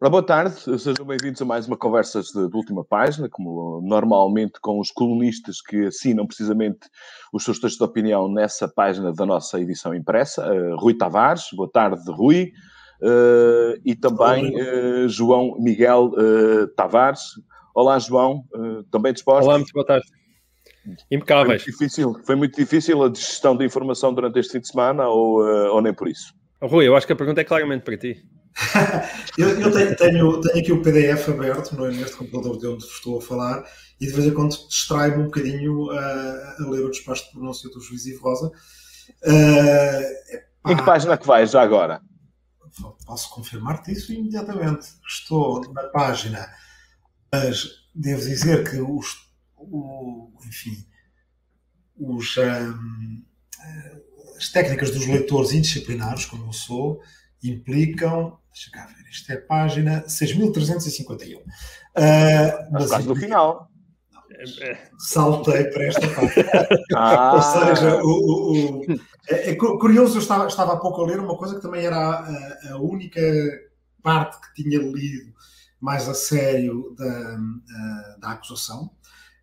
Ora, boa tarde, sejam bem-vindos a mais uma conversa de, de, última página, como normalmente com os colunistas que assinam precisamente os seus textos de opinião nessa página da nossa edição impressa. Uh, Rui Tavares, boa tarde, Rui, uh, e também uh, João Miguel Tavares. Olá, João, também disposto? Olá, muito boa tarde. Impecáveis. Foi muito difícil, foi muito difícil a gestão da informação durante este fim de semana ou, ou nem por isso? Rui, eu acho que a pergunta é claramente para ti. eu, eu tenho, tenho, tenho, aqui o PDF aberto não é, neste computador de onde estou a falar e de vez em quando distrai-me um bocadinho a, a, ler o despacho de pronúncia do juiz Ivo Rosa. Uh, em que página que vais já agora? Posso confirmar-te isso imediatamente. Estou na página, mas devo dizer que os, o, enfim, os, um, as técnicas dos leitores indisciplinares, como eu sou, implicam. Deixa cá ver, isto é a página 6.351. Uh, mas quase no final. Saltei para esta página. Ah. Ou seja, o, o, o, é, é, curioso, eu estava, estava há pouco a ler uma coisa que também era a, a única parte que tinha lido mais a sério da, da acusação.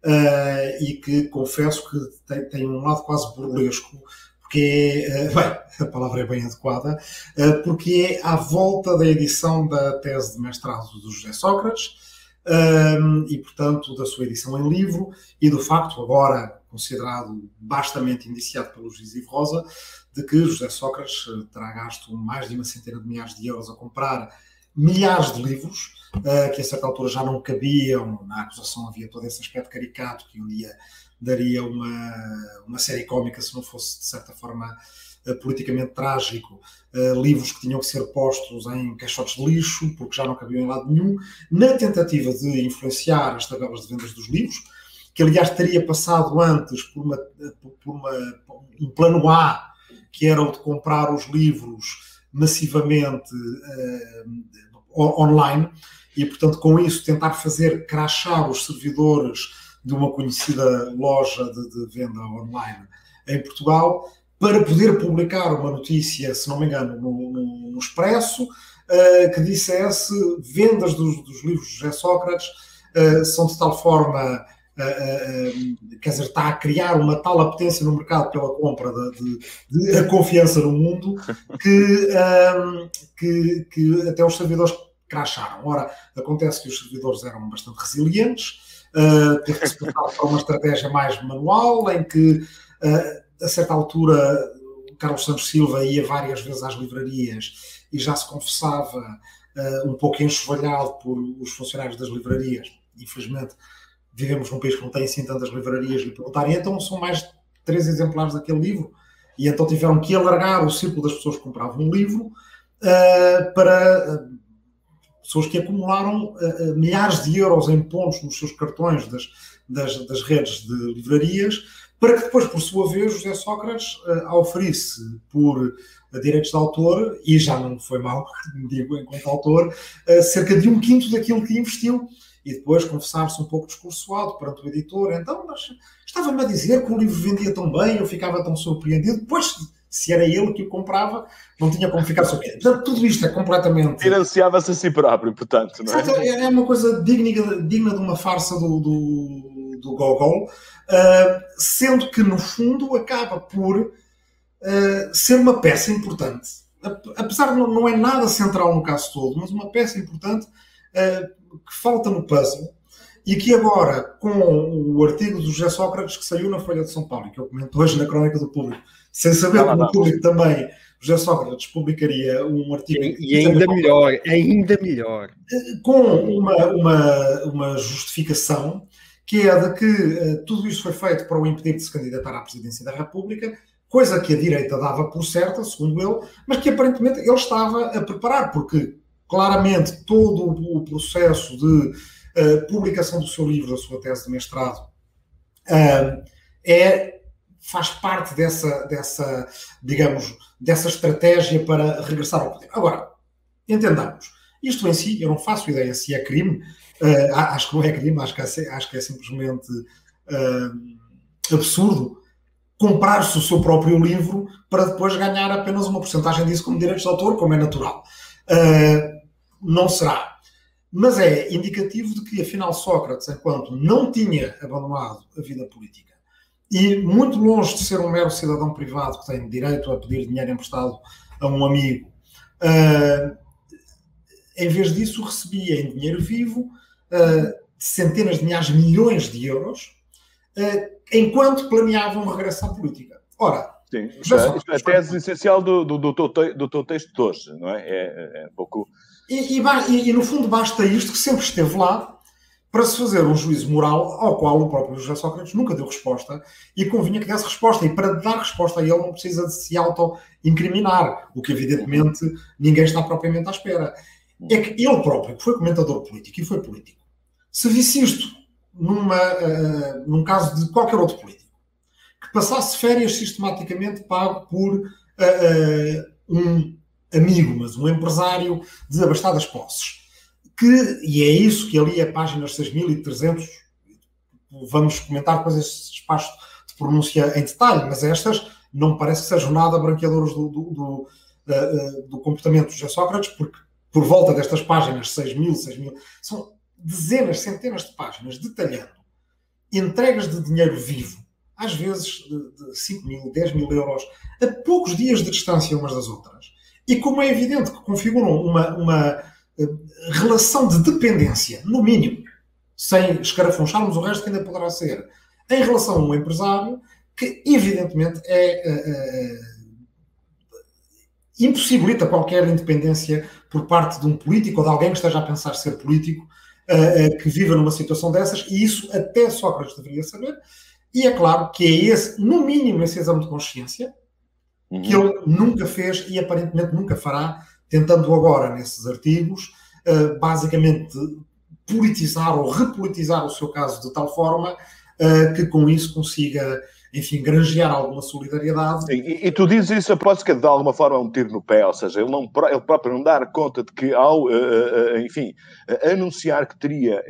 Uh, e que confesso que tem, tem um lado quase burlesco, porque é, bem, a palavra é bem adequada, eh, porque é à volta da edição da tese de mestrado do José Sócrates ehm, e, portanto, da sua edição em livro e do facto, agora considerado bastamente indiciado pelo juiz Ivo Rosa, de que José Sócrates eh, terá gasto mais de uma centena de milhares de euros a comprar milhares de livros, que a certa altura já não cabiam, na acusação. Havia todo esse aspecto caricato que um dia daria uma, uma série cómica se não fosse, de certa forma, eh, politicamente trágico, uh, livros que tinham que ser postos em caixotes de lixo, porque já não cabiam em lado nenhum, na tentativa de influenciar as tabelas de vendas dos livros, que aliás teria passado antes por, uma, por uma, um plano A, que era o de comprar os livros massivamente uh, online, e portanto com isso tentar fazer crachar os servidores de uma conhecida loja de, de, venda online em Portugal para poder publicar uma notícia, se não me engano, no, no, no Expresso, uh, que dissesse vendas dos, dos, livros de José Sócrates uh, são de tal forma, uh, quer dizer, está a criar uma tal apetência no mercado pela compra de, de, de a confiança no mundo que, que, que até os servidores cracharam. Ora, acontece que os servidores eram bastante resilientes, uh, teve que se passar para uma estratégia mais manual, em que, uh, a certa altura, Carlos Santos Silva ia várias vezes às livrarias e já se confessava uh, um pouco enxovalhado por os funcionários das livrarias. Infelizmente, vivemos num país que não tem assim tantas livrarias lhe perguntarem, então são mais três exemplares daquele livro, e então tiveram que alargar o círculo das pessoas que compravam um livro uh, para pessoas que acumularam uh, milhares de euros em pontos nos seus cartões das, das, das, redes de livrarias, para que depois, por sua vez, José Sócrates uh, oferisse por direitos de autor, e já não foi mal, digo enquanto autor, uh, cerca de um quinto daquilo que investiu e depois confessar-se um pouco discursoado perante o editor. Então, mas estava-me a dizer que o livro vendia tão bem, eu ficava tão surpreendido. Depois se era ele que o comprava, não tinha como ficar surpreendido. Portanto, tudo isto é completamente. Financiava-se a si próprio, portanto, não é? É uma coisa digna, digna de uma farsa do, do, do Gogol, uh, sendo que, no fundo, acaba por uh, ser uma peça importante. Apesar de não, não é nada central no caso todo, mas uma peça importante uh, que falta no puzzle e que agora, com o artigo do José Sócrates que saiu na Folha de São Paulo, que eu comento hoje na Crónica do Público, sem saber que no público também José Sócrates publicaria um artigo. E, e ainda melhor, ainda melhor. Com uma, uma, uma justificação que é de que uh, tudo isto foi feito para o impedir de se candidatar à presidência da República, coisa que a direita dava por certa, segundo ele, mas que aparentemente ele estava a preparar, porque claramente todo o processo de uh, publicação do seu livro, da sua tese de mestrado, uh, é faz parte dessa, dessa, digamos, dessa estratégia para regressar ao poder. Agora, entendamos, isto em si, eu não faço ideia se é crime, uh, acho que não é crime, acho que é, acho que é simplesmente uh, absurdo comprar-se o seu próprio livro para depois ganhar apenas uma porcentagem disso como direitos de autor, como é natural. Uh, não será. mas é indicativo de que, afinal, Sócrates, enquanto não tinha abandonado a vida política e muito longe de ser um mero cidadão privado que tem direito a pedir dinheiro emprestado a um amigo, uh, em vez disso recebia em dinheiro vivo uh, centenas de milhares, milhões de euros, uh, enquanto planeava um regresso à política. Ora, Sim, isto é, isto é a tese essencial do, do, do, teu, do teu texto de hoje, não é? É, é, é um pouco. E, e, e, no fundo basta isto que sempre esteve lá para se fazer um juízo moral ao qual o próprio José Sócrates nunca deu resposta e convinha que desse resposta. E para dar resposta a ele não precisa de se auto-incriminar, o que evidentemente ninguém está propriamente à espera. É que ele próprio, que foi comentador político e foi político, se visse isto numa, uh, num caso de qualquer outro político, que passasse férias sistematicamente pago por uh, uh, um amigo, mas um empresário de abastadas posses, que, e é isso que ali é páginas 6300, vamos comentar depois esse espaço de pronúncia em detalhe, mas estas não parece que sejam nada branqueadoras do, do, do, do comportamento de Sócrates, porque por volta destas páginas, 6 mil, 6 mil, são dezenas, centenas de páginas detalhando entregas de dinheiro vivo, às vezes de 5 mil, 10 mil euros, a poucos dias de distância umas das outras. E como é evidente que configuram uma, uma relação de dependência, no mínimo, sem escarafuncharmos o resto que ainda poderá ser, em relação a um empresário que, evidentemente, é. é impossibilita qualquer independência por parte de um político ou de alguém que esteja a pensar ser político, uh, uh, que viva numa situação dessas, e isso até Sócrates deveria saber. E é claro que é esse, no mínimo, esse exame de consciência, uhum. que ele nunca fez e aparentemente nunca fará, tentando agora, nesses artigos, uh, basicamente politizar ou repolitizar o seu caso de tal forma que com isso consiga enfim, granjear alguma solidariedade. Sim, e, e, tu dizes isso a propósito que de alguma forma é um tiro no pé, ou seja, ele, não, ele próprio não dar conta de que ao, uh, uh, enfim, uh, anunciar que teria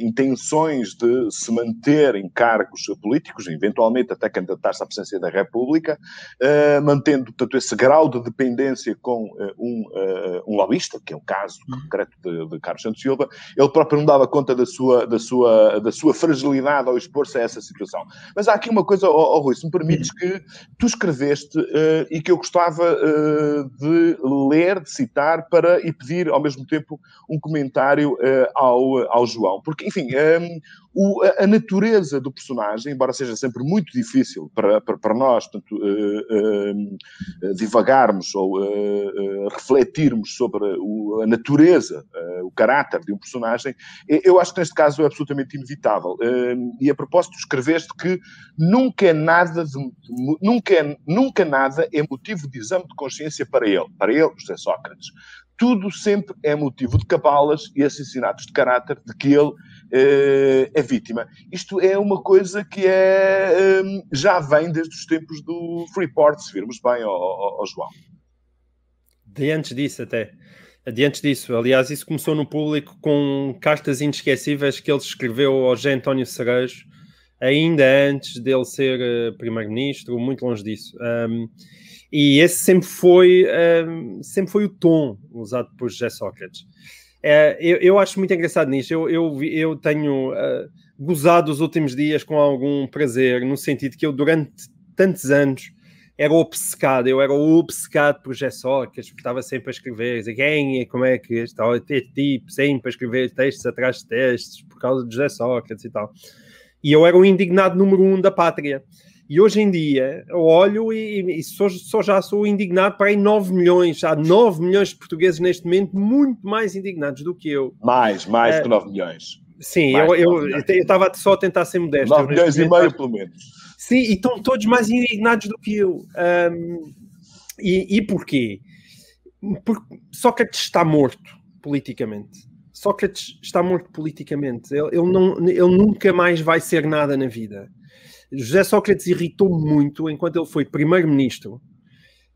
intenções de se manter em cargos políticos, eventualmente até candidatar-se à presidência da República, mantendo, portanto, esse grau de dependência com um, um lobista, que é o caso uhum. concreto de, de Carlos Santos Silva, ele próprio não dava conta da sua, da sua, da sua fragilidade ao expor-se a essa situação situação. Mas há aqui uma coisa, oh, oh Rui, se me permites, que tu escreveste uh, e que eu gostava uh, de ler, de citar, para e pedir ao mesmo tempo um comentário uh, ao, ao João. Porque, enfim, um, ehm, o, a, natureza do personagem, embora seja sempre muito difícil para, para, para nós portanto, uh, divagarmos ou refletirmos sobre o, a natureza, o caráter de um personagem, eu acho que neste caso é absolutamente inevitável. e a propósito, escreveste que nunca é nada de, nunca, é, nunca nada é motivo de exame de consciência para ele, para ele, José Sócrates tudo sempre é motivo de cabalas e assassinatos de caráter de que ele uh, é vítima. Isto é uma coisa que é, um, já vem desde os tempos do Freeport, se virmos bem, ao, João. De antes disso, até. De antes disso, aliás, isso começou no público com cartas inesquecíveis que ele escreveu ao José António Cerejo, ainda antes dele ser uh, primeiro-ministro, muito longe disso. Um, e esse sempre foi, um, sempre foi o tom usado por José Sócrates. É, eu, eu, acho muito engraçado nisto. Eu, eu, eu tenho uh, gozado os últimos dias com algum prazer, no sentido que eu, durante tantos anos, era obcecado. Eu era obcecado por José Sócrates, estava sempre a escrever, dizer quem é, como é que está, ter tipo, sempre a escrever textos atrás de textos, por causa de José Sócrates e tal. E eu era o indignado número um da pátria. E hoje em dia, eu olho e, e só, só, já sou indignado para aí 9 milhões. Há 9 milhões de portugueses neste momento muito mais indignados do que eu. Mais, mais é, que 9 milhões. Sim, mais eu estava só a tentar ser modesto. 9 milhões e meio, pelo menos. Sim, e estão todos mais indignados do que eu. Um, e, e porquê? Porque Sócrates está morto politicamente. Sócrates está morto politicamente. Ele, ele, não, ele nunca mais vai ser nada na vida. José Sócrates irritou-me muito enquanto ele foi primeiro-ministro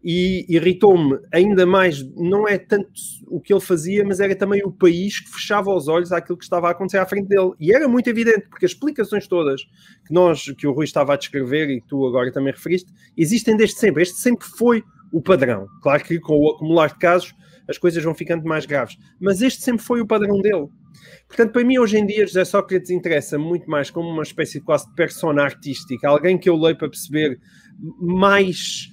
e irritou-me ainda mais, não é tanto o que ele fazia, mas era também o país que fechava os olhos àquilo que estava a acontecer à frente dele. E era muito evidente, porque as explicações todas que nós, que o Rui estava a descrever e tu agora também referiste, existem desde sempre. Este sempre foi o padrão. Claro que com o acumular de casos as coisas vão ficando mais graves. Mas este sempre foi o padrão dele. Portanto, para mim, hoje em dia, José Sócrates interessa muito mais como uma espécie de quase de persona artística, alguém que eu leio para perceber mais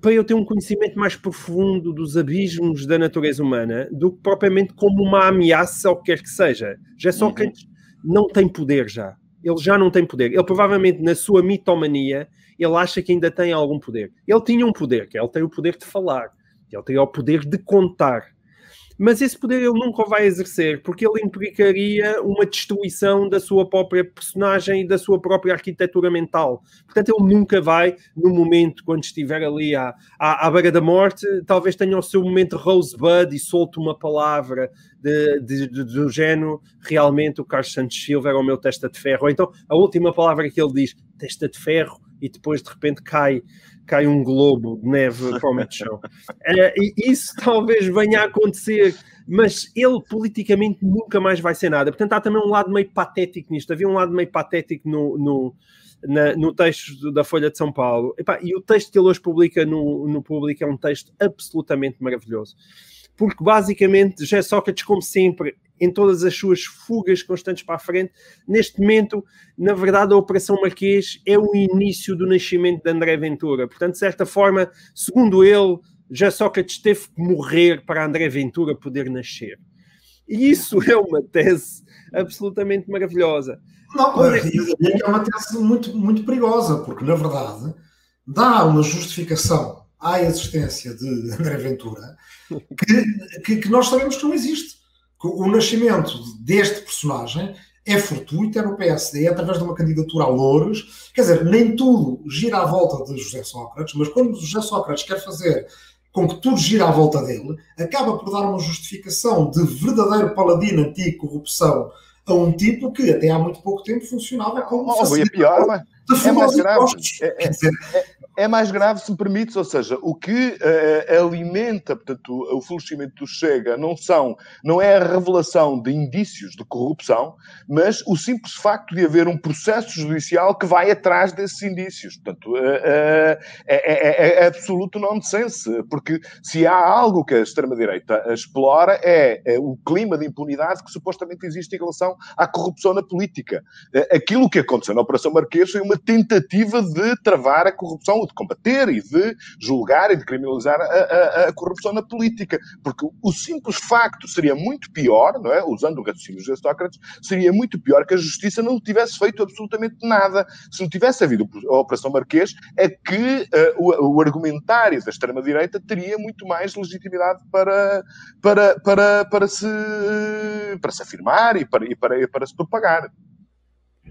para eu ter um conhecimento mais profundo dos abismos da natureza humana do que propriamente como uma ameaça ou o que quer que seja. Já Sócrates uhum. não tem poder já. Ele já não tem poder. Ele provavelmente, na sua mitomania, ele acha que ainda tem algum poder. Ele tinha um poder, que é ele tem o poder de falar, ele tem o poder de contar mas esse poder ele nunca o vai exercer, porque ele implicaria uma destruição da sua própria personagem e da sua própria arquitetura mental. Portanto, ele nunca vai, no momento, quando estiver ali à, à, à beira da morte, talvez tenha o seu momento rosebud e solte uma palavra de, de, de, do género, realmente o Carlos Santos Silva era o meu testa de ferro. Ou então, a última palavra que ele diz, testa de ferro, e depois de repente cai cai um globo de neve para o meio chão. Uh, e isso talvez venha a acontecer, mas ele politicamente nunca mais vai ser nada. Portanto, há também um lado meio patético nisto. Havia um lado meio patético no, no, na, no texto da Folha de São Paulo. e o texto que ele hoje publica no, no público é um texto absolutamente maravilhoso. Porque basicamente, já Sócrates, como sempre, em todas as suas fugas constantes para a frente. Neste momento, na verdade, a Operação Marquês é o início do nascimento de André Ventura. Portanto, de certa forma, segundo ele, já Sócrates teve que morrer para André Ventura poder nascer. E isso é uma tese absolutamente maravilhosa. Não, é uma tese muito, muito perigosa, porque, na verdade, dá uma justificação à existência de André Ventura que, que, que nós sabemos que não existe o nascimento deste personagem é fortuito, é no PSD, é através de uma candidatura a Louros. Quer dizer, nem tudo gira à volta de José Sócrates, mas quando José Sócrates quer fazer com que tudo gira à volta dele, acaba por dar uma justificação de verdadeiro paladino anti-corrupção a um tipo que até há muito pouco tempo funcionava como oh, é pior, mas é mais grave. É, é, é, mais grave, se permites, ou seja, o que uh, alimenta, portanto, o, o florescimento do Chega não são, não é a revelação de indícios de corrupção, mas o simples facto de haver um processo judicial que vai atrás desses indícios. Portanto, uh, uh, é, é, é, absoluto nonsense, porque se há algo que a extrema-direita explora é, é, o clima de impunidade que supostamente existe em relação à corrupção na política. aquilo que aconteceu na Operação Marquês foi uma tentativa de travar a corrupção de combater e de julgar e de criminalizar a, a, a, corrupção na política. Porque o simples facto seria muito pior, não é? usando o raciocínio de Sócrates, seria muito pior que a justiça não tivesse feito absolutamente nada. Se não tivesse havido a Operação Marquês, é que uh, o, o, argumentário da extrema-direita teria muito mais legitimidade para, para, para, para, se, para se afirmar e para, e para, e para se propagar.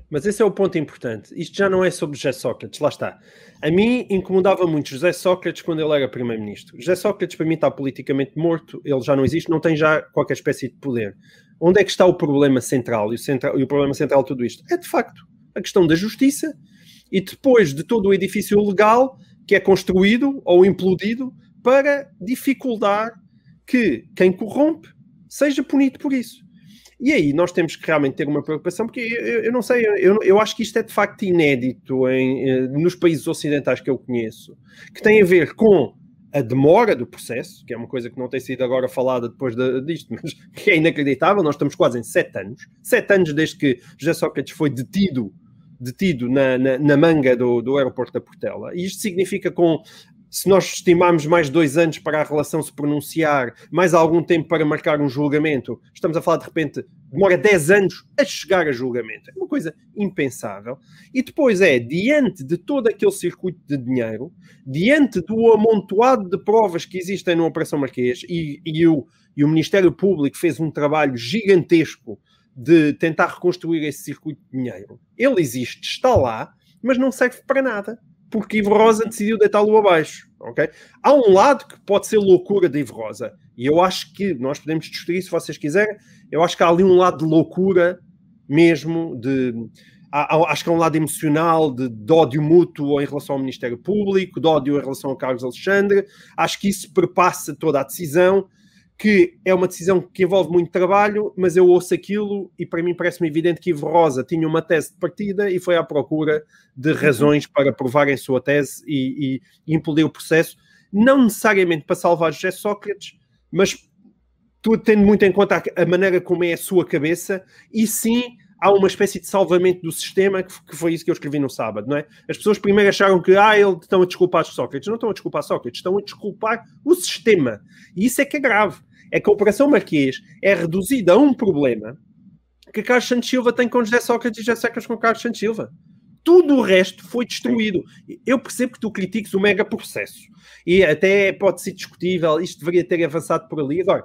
Mas esse é o ponto importante. Isto já não é sobre José Sócrates, lá está. A mim incomodava muito José Sócrates quando ele era primeiro-ministro. José Sócrates para mim está politicamente morto, ele já não existe, não tem já qualquer espécie de poder. Onde é que está o problema central? E o, central, e o problema central de tudo isto é, de facto, a questão da justiça e depois de todo o edifício legal que é construído ou implodido para dificultar que quem corrompe seja punido por isso. E aí nós temos que realmente ter uma preocupação, porque eu, eu não sei, eu, eu acho que isto é de facto inédito em, eh, nos países ocidentais que eu conheço, que tem a ver com a demora do processo, que é uma coisa que não tem sido agora falada depois de, disto, mas que é inacreditável. Nós estamos quase em sete anos, sete anos desde que José Sócrates foi detido detido na, na, na, manga do, do aeroporto da Portela. E isto significa com se nós estimarmos mais dois anos para a relação se pronunciar, mais algum tempo para marcar um julgamento, estamos a falar de repente, demora 10 anos a chegar a julgamento. É uma coisa impensável. E depois é, diante de todo aquele circuito de dinheiro, diante do amontoado de provas que existem na Operação Marquês, e, e, o, e o Ministério Público fez um trabalho gigantesco de tentar reconstruir esse circuito de dinheiro. Ele existe, está lá, mas não serve para nada porque Ivo Rosa decidiu deitá-lo abaixo. Okay? Há um lado que pode ser loucura de Ivo Rosa, e eu acho que nós podemos discutir isso se vocês quiserem. Eu acho que há ali um lado de loucura mesmo, de há, acho que há um lado emocional de, de, ódio mútuo em relação ao Ministério Público, de ódio em relação ao Carlos Alexandre. Acho que isso perpassa toda a decisão que é uma decisão que envolve muito trabalho, mas eu ouço aquilo e para mim parece-me evidente que Ivo Rosa tinha uma tese de partida e foi à procura de uhum. razões para provarem sua tese e, e, e implodir o processo, não necessariamente para salvar José Sócrates, mas tu tendo muito em conta a maneira como é a sua cabeça, e sim há uma espécie de salvamento do sistema, que, foi isso que eu escrevi no sábado, não é? As pessoas primeiro acharam que, ah, eles estão a desculpar Sócrates. Não estão a desculpar Sócrates, estão a desculpar o sistema. E isso é que é grave. É que a Operação Marquês é reduzida a um problema que Carlos Santos Silva tem com José Sócrates e José Sócrates com Carlos Santos Silva. Tudo o resto foi destruído. Eu percebo que tu critiques o mega processo. E até pode ser discutível, isto deveria ter avançado por ali. Agora,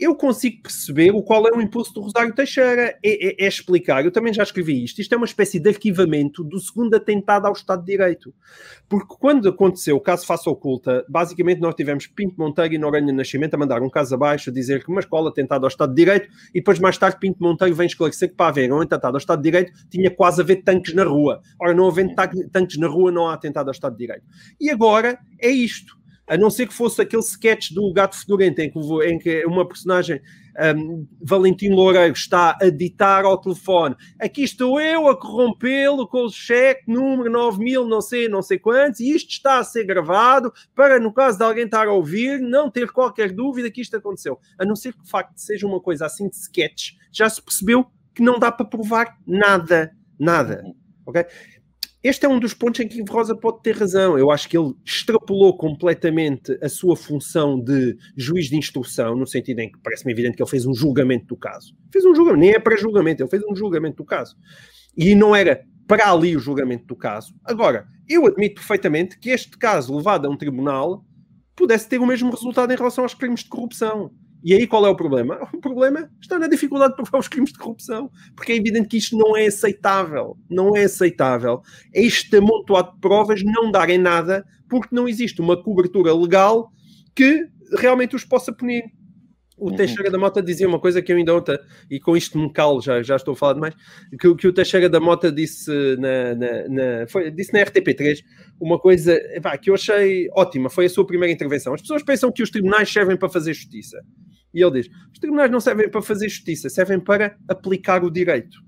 eu consigo perceber o qual é o impulso do Rosário Teixeira. É, é, é, explicar, eu também já escrevi isto, isto é uma espécie de arquivamento do segundo atentado ao Estado de Direito. Porque quando aconteceu o caso Faça Oculta, basicamente nós tivemos Pinto Monteiro e Noronha Nascimento a mandar um caso abaixo, dizer que uma escola atentado ao Estado de Direito, e depois mais tarde Pinto Monteiro vem esclarecer que para haver um atentado ao Estado de Direito tinha quase a haver tanques na rua. Ora, não havendo tanques na rua, não há atentado ao Estado de Direito. E agora é isto a não ser que fosse aquele sketch do Gato Fedorento, em que, em que uma personagem, um, Valentim Loureiro, está a ditar ao telefone: aqui estou eu a corrompê-lo com o cheque número 9000, não sei, não sei quantos, e isto está a ser gravado para, no caso de alguém estar a ouvir, não ter qualquer dúvida que isto aconteceu. A não ser que de facto seja uma coisa assim de sketch, já se percebeu que não dá para provar nada. Nada. Ok? Este é um dos pontos em que Rosa pode ter razão. Eu acho que ele extrapolou completamente a sua função de juiz de instrução, no sentido em que parece-me evidente que ele fez um julgamento do caso. Fez um julgamento, nem é para julgamento, ele fez um julgamento do caso. E não era para ali o julgamento do caso. Agora, eu admito perfeitamente que este caso levado a um tribunal pudesse ter o mesmo resultado em relação aos crimes de corrupção. E aí qual é o problema? O problema está na dificuldade de provar os crimes de corrupção, porque é evidente que isto não é aceitável. Não é aceitável. Este amontoado de provas não darem nada, porque não existe uma cobertura legal que realmente os possa punir. O uhum. Teixeira da Mota dizia uma coisa que eu ainda ontem, e com isto me calo, já, já estou a falar demais, que, que o Teixeira da Mota disse na, na, na foi, disse na RTP3 uma coisa epá, que eu achei ótima, foi a sua primeira intervenção. As pessoas pensam que os tribunais servem para fazer justiça. E ele diz: os tribunais não servem para fazer justiça, servem para aplicar o direito.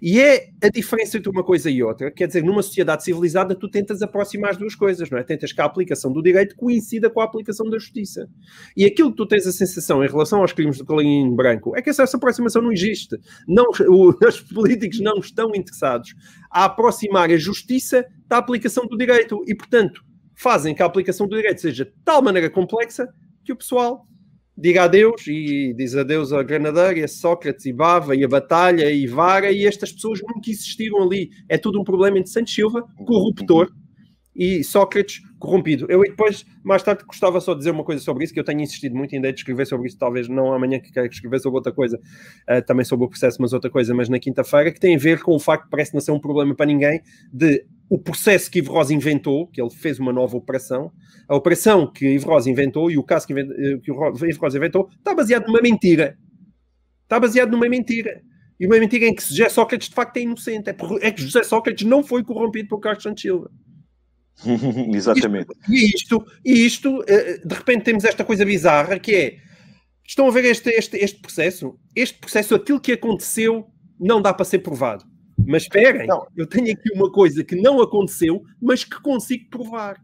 E é a diferença entre uma coisa e outra. Quer dizer, numa sociedade civilizada, tu tentas aproximar as duas coisas, não é? Tentas que a aplicação do direito coincida com a aplicação da justiça. E aquilo que tu tens a sensação em relação aos crimes do Colarinho Branco é que essa, essa aproximação não existe. Não, o, os políticos não estão interessados a aproximar a justiça da aplicação do direito. E, portanto, fazem que a aplicação do direito seja de tal maneira complexa que o pessoal diga adeus e diz adeus a Granadeira, a Sócrates e Bava e a Batalha e Vara e estas pessoas nunca existiram ali. É tudo um problema entre Santos Silva, corruptor, e Sócrates corrompido. Eu depois, mais tarde, gostava só de dizer uma coisa sobre isso, que eu tenho insistido muito em de escrever sobre isso, talvez não amanhã que quero escrever sobre outra coisa, uh, também sobre o processo, mas outra coisa, mas na quinta-feira, que tem a ver com o facto que parece não ser um problema para ninguém, de o processo que Ivo Rosa inventou, que ele fez uma nova operação, a operação que Ivo Rosa inventou e o caso que, eh, que inventou, está baseado numa mentira. Está baseado numa mentira. E uma mentira em que José Sócrates de facto é inocente. É, é que José Sócrates não foi corrompido por Carlos Santos Silva. Exatamente. E isto, e isto, eh, de repente temos esta coisa bizarra que é, estão a ver este, este, este processo? Este processo, aquilo que aconteceu, não dá para ser provado. Mas esperem, não. eu tenho aqui uma coisa que não aconteceu, mas que consigo provar.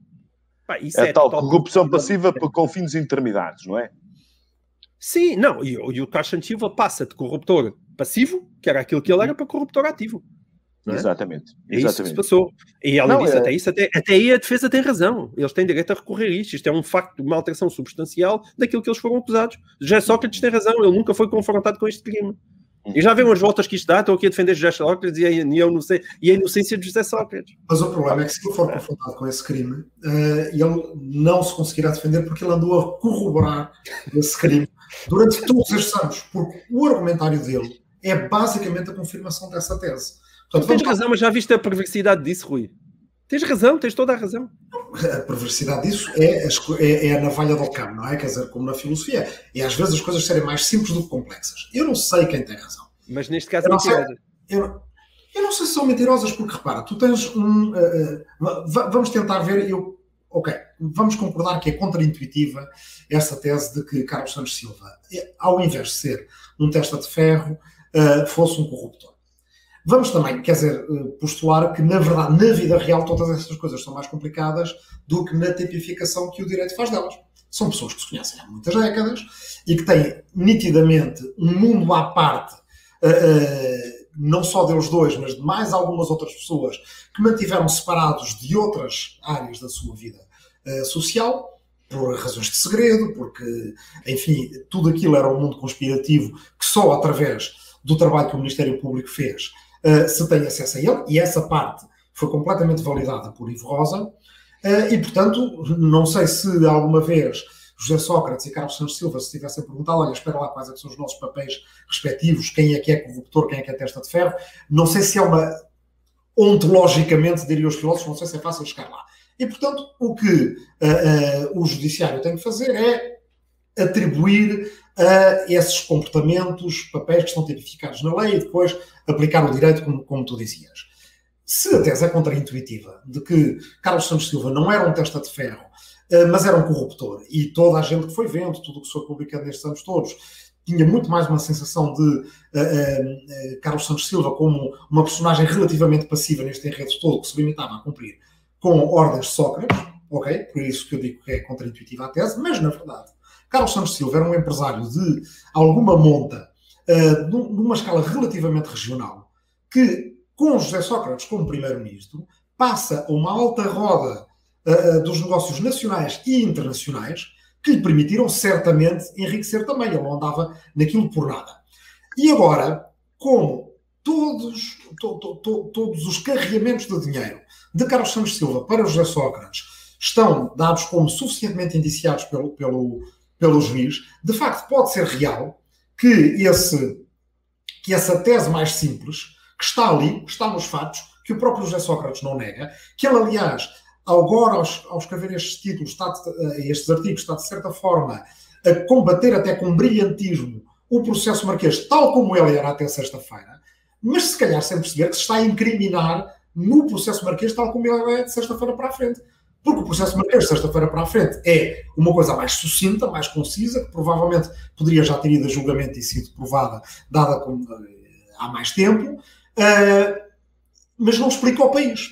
Pá, é, é tal corrupção passiva com fins intermediários, não é? Sim, não, e, e o Caixa Silva passa de corruptor passivo, que era aquilo que ele era, para corruptor ativo. É? Exatamente. É isso que se passou. E além não, disso, é... até, isso até, até aí a defesa tem razão. Eles têm direito a recorrer a isto. Isto é um facto, uma alteração substancial daquilo que eles foram acusados. Já Sócrates tem razão, ele nunca foi confrontado com este crime. E já vê umas voltas que isto dá, estou aqui a defender José Sócrates e a, sei, e a inocência de José Sócrates. Mas o problema é que se ele for confrontado com esse crime, uh, ele não se conseguirá defender porque ele andou a corroborar esse crime durante todos estes anos, porque o argumentário dele é basicamente a confirmação dessa tese. Portanto, tens razão, mas já viste a perversidade disso, Rui? Tens razão, tens toda a razão. A perversidade disso é, é, é a navalha do cabo, não é? Quer dizer, como na filosofia. E às vezes as coisas serem mais simples do que complexas. Eu não sei quem tem razão. Mas neste caso, eu sei, eu, eu, não sei se são mentirosas, porque repara, tu tens um. Uh, uh, vamos tentar ver. Eu, ok, vamos concordar que é contraintuitiva essa tese de que Carlos Santos Silva, ao invés de ser um testa de ferro, uh, fosse um corruptor. Vamos também, quer dizer, eh, postular que, na verdade, na vida real, todas essas coisas são mais complicadas do que na tipificação que o direito faz delas. São pessoas que se conhecem há muitas décadas e que têm nitidamente um mundo à parte, uh, uh, não só deles dois, mas de mais algumas outras pessoas que mantiveram separados de outras áreas da sua vida social, por razões de segredo, porque, enfim, tudo aquilo era um mundo conspirativo que só através do trabalho que o Ministério Público fez uh, se tem acesso a ele, e essa parte foi completamente validada por Ivo Rosa, uh, e portanto, não sei se alguma vez José Sócrates e Carlos Santos Silva se tivessem perguntado, olha, espera lá quais é são os nossos papéis respectivos, quem é que é corruptor, quem é que é testa de ferro, não sei se é uma, ontologicamente, diriam os filósofos, não sei se é fácil chegar lá. E, portanto, o que uh, uh, o judiciário tem que fazer é atribuir a esses comportamentos, papéis que estão tipificados na lei e depois aplicar o direito, como, como tu dizias. Se a tese é contraintuitiva de que Carlos Santos Silva não era um testa de ferro, uh, mas era um corruptor, e toda a gente que foi vendo, tudo o que foi publicado nestes anos todos, tinha muito mais uma sensação de uh, uh, Carlos Santos Silva como uma personagem relativamente passiva neste enredo todo, que se limitava a cumprir com ordens de Sócrates, ok? Por isso que eu digo que é contraintuitiva a tese, mas na verdade, Carlos Santos Silva era um empresário de alguma monta, uh, numa escala relativamente regional, que com José Sócrates como primeiro-ministro passa a uma alta roda uh, dos negócios nacionais e internacionais que lhe permitiram certamente enriquecer também. Ele não andava naquilo por nada. E agora, como todos, to, to, to, todos os carreamentos de dinheiro de Carlos Santos Silva para José Sócrates estão dados como suficientemente indiciados pelo, pelo, pelo juiz, de facto pode ser real que, esse, que essa tese mais simples, que está ali, que está nos fatos, que o próprio José Sócrates não nega, que ele, aliás, agora, ao, ao escrever estes títulos, está de, eh, estes artigos, está de certa forma a combater até com brilhantismo o processo marquês, tal como ele era até sexta-feira, mas se calhar sem perceber que se está a incriminar no processo marquês, tal como ele é de sexta-feira para a frente. Porque o processo de sexta-feira para a frente é uma coisa mais sucinta, mais concisa, que provavelmente poderia já ter ido a julgamento e sido provada, dada com, eh, há mais tempo, uh, mas não explica ao país.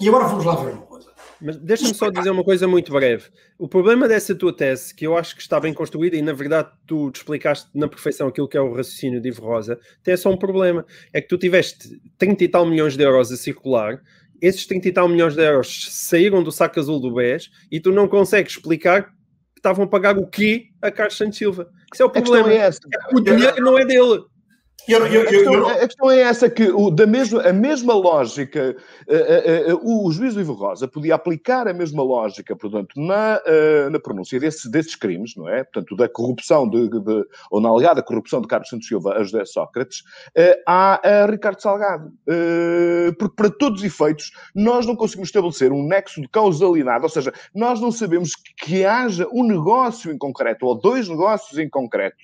E agora vamos lá ver uma coisa. Mas deixa-me só dizer uma coisa muito breve. O problema dessa tua tese, que eu acho que está bem construída, e na verdade tu te explicaste na perfeição aquilo que é o raciocínio de Ivo Rosa, tem só um problema. É que tu tiveste 30 e tal milhões de euros a circular, esses 30 e tal milhões de euros saíram do saco azul do BES e tu não consegues explicar que estavam a pagar o quê a Carlos Santos Silva. Isso é o problema. É o dinheiro não é dele. Eu, eu, a, questão, eu, a, questão, é essa que o, da mesma, a mesma lógica, uh, uh, uh, o juiz Ivo Rosa podia aplicar a mesma lógica, portanto, na, na pronúncia desse, desses crimes, não é? Portanto, da corrupção, de, de, ou na alegada corrupção de Carlos Santos Silva a José Sócrates, a, a Ricardo Salgado. porque, para todos os efeitos, nós não conseguimos estabelecer um nexo de causalidade, ou seja, nós não sabemos que haja um negócio em concreto, ou dois negócios em concreto,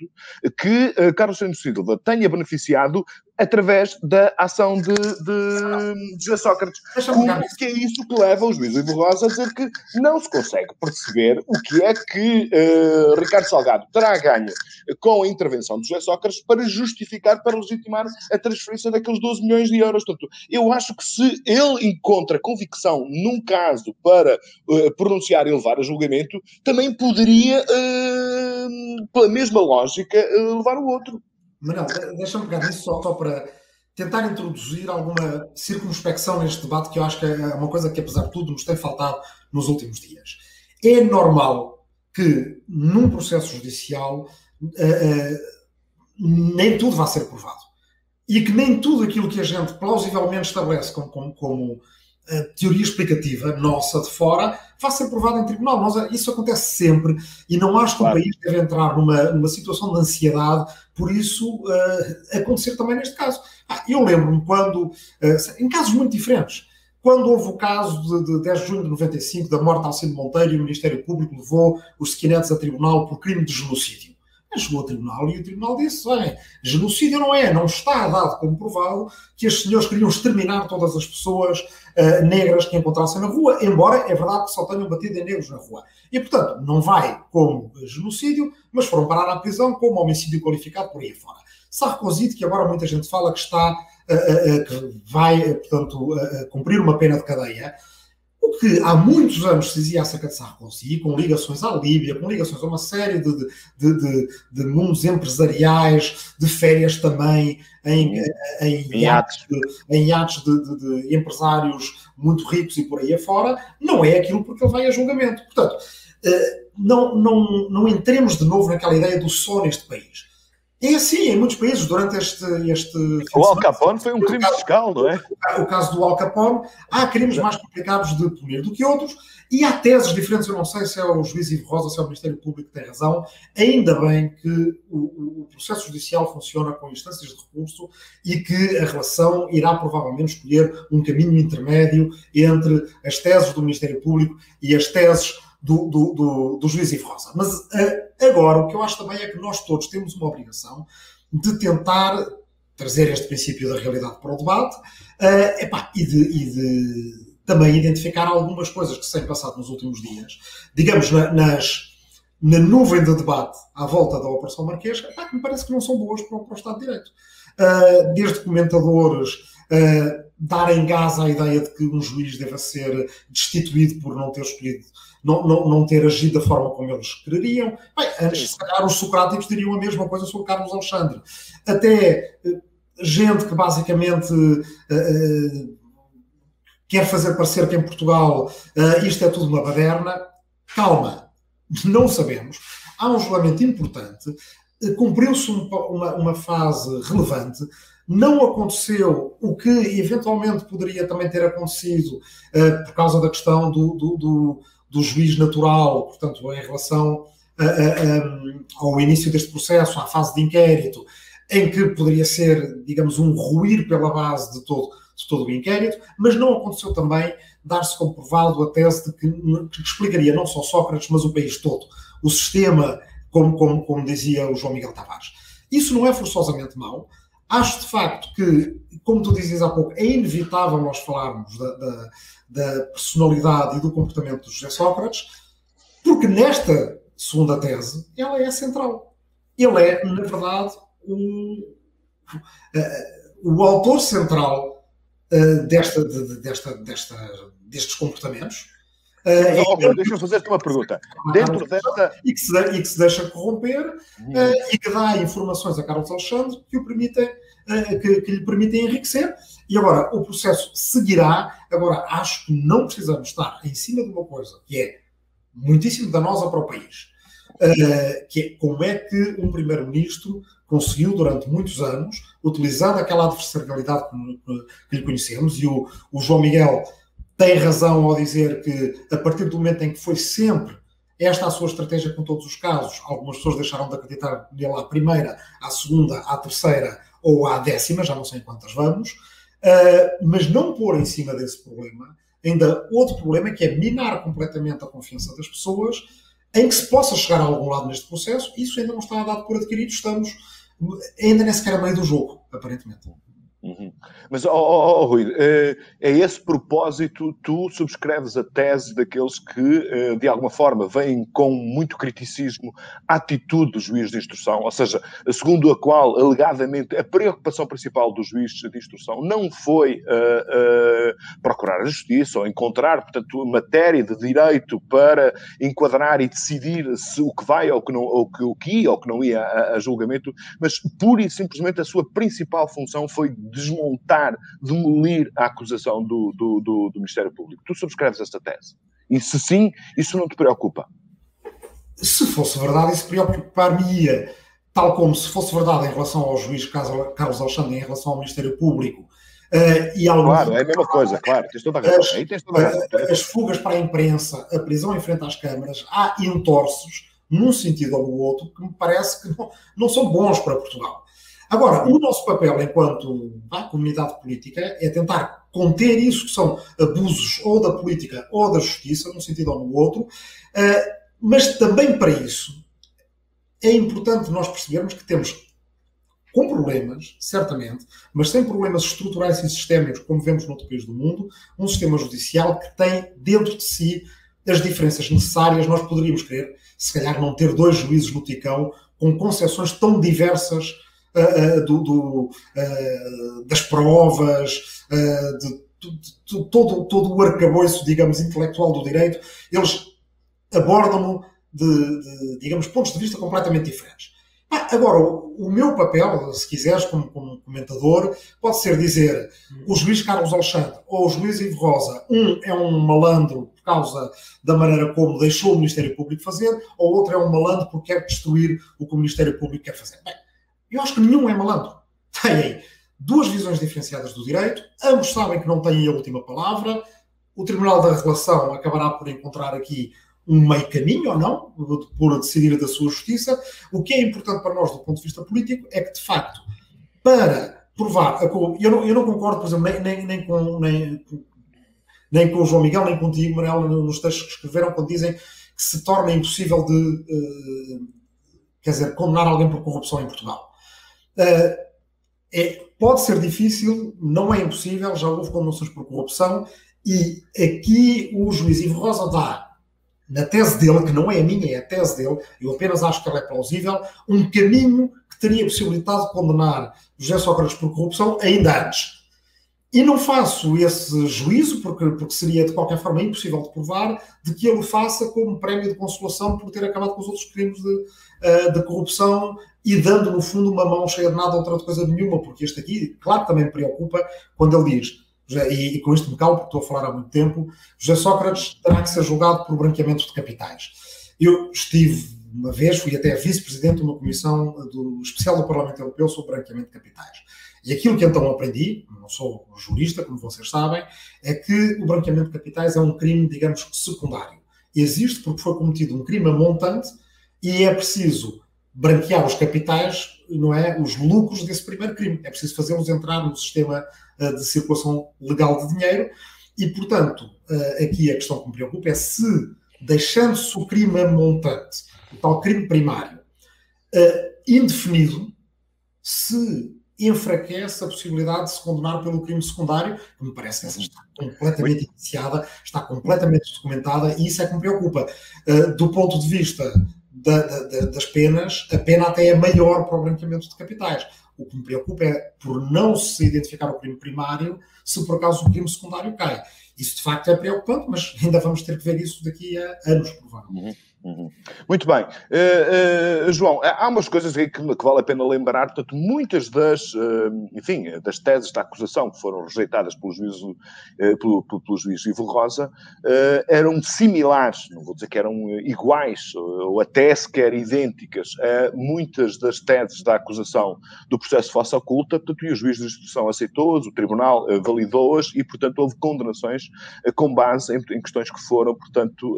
que Carlos Santos Silva tenha beneficiado beneficiado através da ação de, de, de José Sócrates. Como que é isso que leva o juiz Ivo Rosa a dizer que não se consegue perceber o que é que uh, Ricardo Salgado terá ganho com a intervenção de José Sócrates para justificar, para legitimar a transferência daqueles 12 milhões de euros. Portanto, eu acho que se ele encontra convicção num caso para uh, pronunciar e levar a julgamento, também poderia, uh, pela mesma lógica, levar o outro. Manel, deixa-me pegar nisso só, só para tentar introduzir alguma circunspecção neste debate, que eu acho que é uma coisa que, apesar de tudo, nos tem faltado nos últimos dias. É normal que, num processo judicial, uh, uh, nem tudo vá ser provado. E que nem tudo aquilo que a gente plausivelmente estabelece como, como, como teoria explicativa nossa de fora vá ser provado em tribunal. Nós, isso acontece sempre e não acho que claro. o país deve entrar numa, numa situação de ansiedade por isso uh, acontecer também neste caso. Ah, eu lembro-me quando, uh, em casos muito diferentes, quando houve o caso de, de 10 de junho de 95 da morte de Alcino Monteiro e o Ministério Público levou os skinheads a tribunal por crime de genocídio. Chegou ao tribunal e o tribunal disse: bem, genocídio não é, não está dado como provado que os senhores queriam exterminar todas as pessoas uh, negras que encontrassem na rua, embora é verdade que só tenham batido em negros na rua. E, portanto, não vai como genocídio, mas foram parar à prisão como homicídio qualificado por aí fora. Sarkozy, que agora muita gente fala que está, que vai, portanto, cumprir uma pena de cadeia, o que há muitos anos se dizia acerca de Sarkozy, com ligações à Líbia, com ligações a uma série de, de, de, de mundos empresariais, de férias também, em, em, iates, em iates de, empresários muito ricos e por aí afora, não é aquilo porque ele vai a julgamento. Portanto, eh, não, não, não entremos de novo naquela ideia do só neste país. É assim em muitos países durante este. este o Al Capone foi um crime fiscal, não é? O caso do Al Capone. Há crimes mais complicados de punir do que outros e há teses diferentes. Eu não sei se é o juiz Ivo Rosa, se é o Ministério Público que tem razão. Ainda bem que o, o processo judicial funciona com instâncias de recurso e que a relação irá provavelmente escolher um caminho intermédio entre as teses do Ministério Público e as teses do, do, do, do juiz Ivo Rosa. Mas uh, agora o que eu acho também é que nós todos temos uma obrigação de tentar trazer este princípio da realidade para o debate uh, epá, e, de, e de também identificar algumas coisas que se têm passado nos últimos dias, digamos, na, nas, na nuvem de debate à volta da Operação Marquês, que me parece que não são boas para, para o Estado de Direito. Uh, desde comentadores uh, darem gás à ideia de que um juiz deva ser destituído por não ter escolhido não, não, não ter agido da forma como eles queriam. Bem, antes, se calhar, os socráticos diriam a mesma coisa sobre Carlos Alexandre. Até eh, gente que basicamente uh, quer fazer parecer que em Portugal uh, isto é tudo uma baderna. Calma, não sabemos. Há um julgamento importante, cumpriu-se uma, uma fase relevante, não aconteceu o que eventualmente poderia também ter acontecido uh, por causa da questão do, do, do, do juiz natural, portanto, em relação a, a, ao início deste processo, à fase de inquérito, em que poderia ser, digamos, um ruir pela base de todo, de todo o inquérito, mas não aconteceu também dar-se como provado a tese de que, que, explicaria não só Sócrates, mas o país todo, o sistema, como, como, como dizia o João Miguel Tavares. Isso não é forçosamente mau. Acho de facto que, como tu dizias há pouco, é inevitável nós falarmos da, da da personalidade e do comportamento de José Sócrates, porque nesta segunda tese ela é central. Ele é, na verdade, um, uh, o autor central uh, desta, de, desta, desta, destes comportamentos. Uh, Deixa-me fazer-te uma pergunta. Dentro desta. E que se, e que se deixa corromper hum. e que dá informações a Carlos Alexandre que, o permitem, que, que lhe permitem enriquecer e agora, o processo seguirá. Agora, acho que não precisamos estar em cima de uma coisa que é muitíssimo danosa para o país, uh, que é como é que um primeiro-ministro conseguiu, durante muitos anos, utilizando aquela adversarialidade que, lhe conhecemos, e o, o João Miguel tem razão ao dizer que, a partir do momento em que foi sempre esta a sua estratégia com todos os casos. Algumas pessoas deixaram de acreditar nele à primeira, à segunda, à terceira ou à décima, já não sei quantas vamos. Uh, mas não pôr em cima desse problema ainda outro problema que é minar completamente a confiança das pessoas em que se possa chegar a algum lado neste processo. Isso ainda não está dado por adquirido, estamos ainda nem sequer a meio do jogo, aparentemente. Mas, oh, oh, oh, Rui, é esse propósito, tu subscreves a tese daqueles que, eh, de alguma forma, vêm com muito criticismo a atitude do juiz de instrução, ou seja, segundo a qual, alegadamente, a preocupação principal do juiz de instrução não foi uh, uh, procurar a justiça ou encontrar, portanto, matéria de direito para enquadrar e decidir se o que vai ou que não, ou que, o que ia ou que não ia a, a julgamento, mas pura e simplesmente a sua principal função foi desmontar, demolir a acusação do, do, do, do Ministério Público. Tu subscreves esta tese? E se sim, isso não te preocupa? Se fosse verdade, isso preocupar-me-ia. Tal como se fosse verdade em relação ao juiz Carlos Alexandre, em relação ao Ministério Público, Uh, e claro, é a mesma coisa, claro. Tens toda a razão. As, Aí tens toda a razão. as fugas para a imprensa, a prisão em frente às câmaras, há entorces, num sentido ou no outro, que me parece que não, não são bons para Portugal. Agora, o nosso papel enquanto comunidade política é tentar conter isso, que são abusos ou da política ou da justiça, num sentido ou no outro, eh, mas também para isso é importante nós percebermos que temos com problemas, certamente, mas sem problemas estruturais e sistémicos, como vemos noutro país do mundo, um sistema judicial que tem dentro de si as diferenças necessárias. Nós poderíamos querer, se calhar, não ter dois juízes no Ticão com concepções tão diversas uh, do, do, das provas, de, de, todo, todo o arcabouço, digamos, intelectual do direito, eles abordam-no de, de, digamos, pontos de vista completamente diferentes. Agora, o, o, meu papel, se quiseres, como, como, comentador, pode ser dizer o juiz Carlos Alexandre ou o juiz Ivo Rosa, um é um malandro por causa da maneira como deixou o Ministério Público fazer, ou outro é um malandro porque quer destruir o que o Ministério Público quer fazer. Bem, eu acho que nenhum é malandro. Têm duas visões diferenciadas do direito, ambos sabem que não têm a última palavra, o Tribunal da Relação acabará por encontrar aqui um meio caminho ou não, por decidir da sua justiça. O que é importante para nós do ponto de vista político é que, de facto, para provar, eu não, eu não concordo, por exemplo, nem, nem, nem, com, nem, nem com o João Miguel, nem contigo, Manuel, nos textos que escreveram, quando dizem que se torna impossível de, uh, quer dizer, condenar alguém por corrupção em Portugal. Uh, é, pode ser difícil, não é impossível, já houve condenações por corrupção, e aqui o juiz Ivo Rosa dá na tese dele, que não é a minha, é a tese dele, eu apenas acho que ela é plausível, um caminho que teria possibilidade de condenar José Sócrates por corrupção ainda antes. E não faço esse juízo, porque, porque seria de qualquer forma impossível de provar, de que ele o faça como prémio de consolação por ter acabado com os outros crimes de, eh, de corrupção e dando, no fundo, uma mão cheia de nada, outra coisa nenhuma, porque este aqui, claro, também me preocupa quando ele diz e, e com isto me calo porque estou a falar há muito tempo, José Sócrates terá que ser julgado por branqueamento de capitais. Eu estive uma vez, fui até vice-presidente de uma comissão do, especial do Parlamento Europeu sobre branqueamento de capitais. E aquilo que então aprendi, não sou jurista, como vocês sabem, é que o branqueamento de capitais é um crime, digamos, secundário. Existe porque foi cometido um crime a montante e é preciso branquear os capitais, não é, os lucros desse primeiro crime. É preciso fazê-los entrar no sistema uh, de circulação legal de dinheiro e, portanto, uh, aqui a questão que me preocupa é se, deixando-se o crime montante, o tal crime primário, uh, indefinido, se enfraquece a possibilidade de se condenar pelo crime secundário, que me parece que essa está completamente iniciada, está completamente documentada, e isso é que me preocupa. do ponto de vista da, da, das penas, a pena até é maior para o branqueamento de capitais. O que me preocupa é por não se identificar o crime primário, se por acaso o crime secundário cai. Isso de facto é preocupante, mas ainda vamos ter que ver isso daqui a anos, provavelmente. Uhum. Uhum. Muito bem. Uh, uh, João, há umas coisas que, que, vale a pena lembrar. Portanto, muitas das, uh, enfim, das teses da acusação que foram rejeitadas pelo juiz, pelo, pelo, juiz Ivo Rosa eram similares, não vou dizer que eram iguais ou até sequer idênticas a muitas das teses da acusação do processo falsa oculta. Portanto, e o juiz de instrução aceitou-as, o tribunal validou-as e, portanto, houve condenações com base em, em, questões que foram, portanto,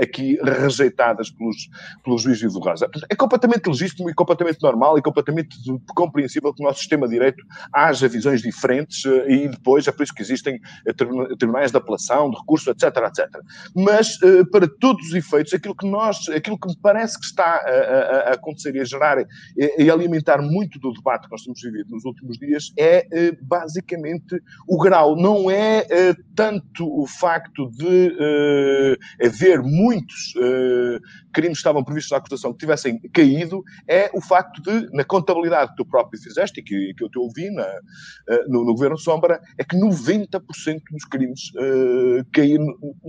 aqui rejeitadas pelos, pelos juízes do Rosa. É completamente legítimo e completamente normal e completamente compreensível que no nosso sistema de direito haja visões diferentes eh, e depois é por isso que existem eh, tribunais de apelação, de recurso, etc, etc. Mas, eh, para todos os efeitos, aquilo que nós, aquilo que me parece que está a, a acontecer e a gerar e alimentar muito do debate que nós temos vivido nos últimos dias é basicamente o grau. Não é tanto o facto de haver muitos crimes que estavam previstos na acusação que tivessem caído, é o facto de, na contabilidade que tu próprio fizeste e que, que eu te ouvi na, uh, no, no, Governo Sombra, é que 90% dos crimes uh, caíram,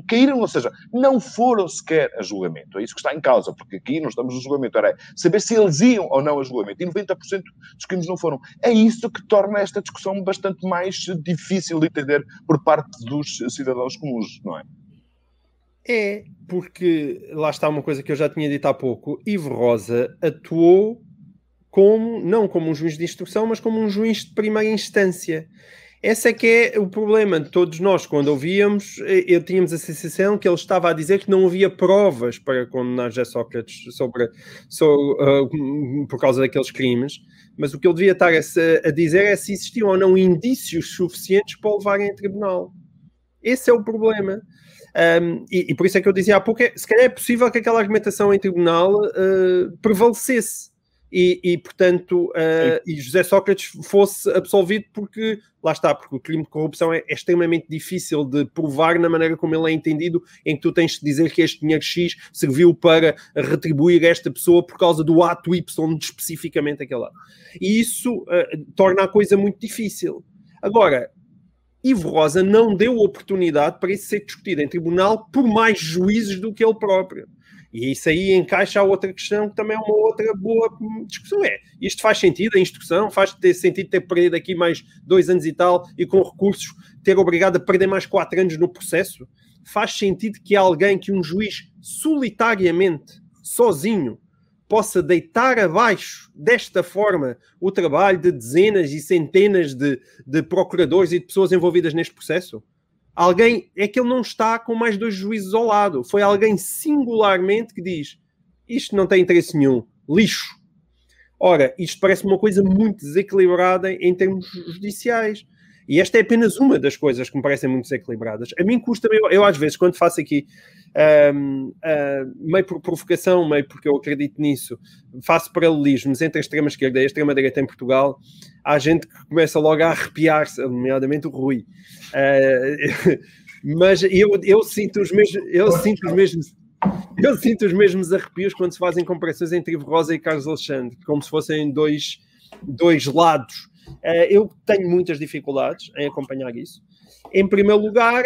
caíram, ou seja, não foram sequer a julgamento. É isso que está em causa, porque aqui não estamos no julgamento, era saber se eles iam ou não a julgamento. E 90% dos crimes não foram. É isso que torna esta discussão bastante mais difícil de entender por parte dos cidadãos comuns, não é? É, porque lá está uma coisa que eu já tinha dito há pouco: Ivo Rosa atuou como, não como um juiz de instrução, mas como um juiz de primeira instância. Esse é que é o problema de todos nós. Quando ouvíamos, eu tínhamos a sensação que ele estava a dizer que não havia provas para condenar José Sócrates sobre, sobre uh, por causa daqueles crimes, mas o que ele devia estar a, a dizer é se existiam ou não indícios suficientes para o levarem a tribunal. Esse é o problema. Um, e, e, por isso é que eu dizia há pouco, é, se calhar é possível que aquela argumentação em tribunal uh, prevalecesse. e, e portanto, uh, e José Sócrates fosse absolvido porque, lá está, porque o crime de corrupção é, é, extremamente difícil de provar na maneira como ele é entendido, em que tu tens de dizer que este dinheiro X serviu para retribuir esta pessoa por causa do ato Y, especificamente aquele ato. E isso uh, torna a coisa muito difícil. Agora, Ivo Rosa não deu oportunidade para isso ser discutido em tribunal por mais juízes do que ele próprio. E isso aí encaixa a outra questão que também é uma outra boa discussão. É, isto faz sentido, a instrução, faz ter sentido ter perdido aqui mais dois anos e tal e com recursos ter obrigado a perder mais quatro anos no processo? Faz sentido que alguém, que um juiz solitariamente, sozinho, possa deitar abaixo desta forma o trabalho de dezenas e centenas de, de procuradores e de pessoas envolvidas neste processo? Alguém é que ele não está com mais dois juízes ao lado. Foi alguém singularmente que diz: isto não tem interesse nenhum, lixo. Ora, isto parece uma coisa muito desequilibrada em termos judiciais. E esta é apenas uma das coisas que me parecem muito desequilibradas. A mim custa, eu, eu às vezes, quando faço aqui, um, uh, meio por provocação, meio porque eu acredito nisso, faço paralelismos entre a extrema-esquerda e a extrema-direita em Portugal, há gente que começa logo a arrepiar-se, nomeadamente o Rui. Uh, mas eu, eu sinto os mesmos, eu sinto os mesmos, eu sinto os mesmos arrepios quando se fazem comparações entre Ivo Rosa e Carlos Alexandre, como se fossem dois, dois lados. Uh, eu tenho muitas dificuldades em acompanhar isso. Em primeiro lugar,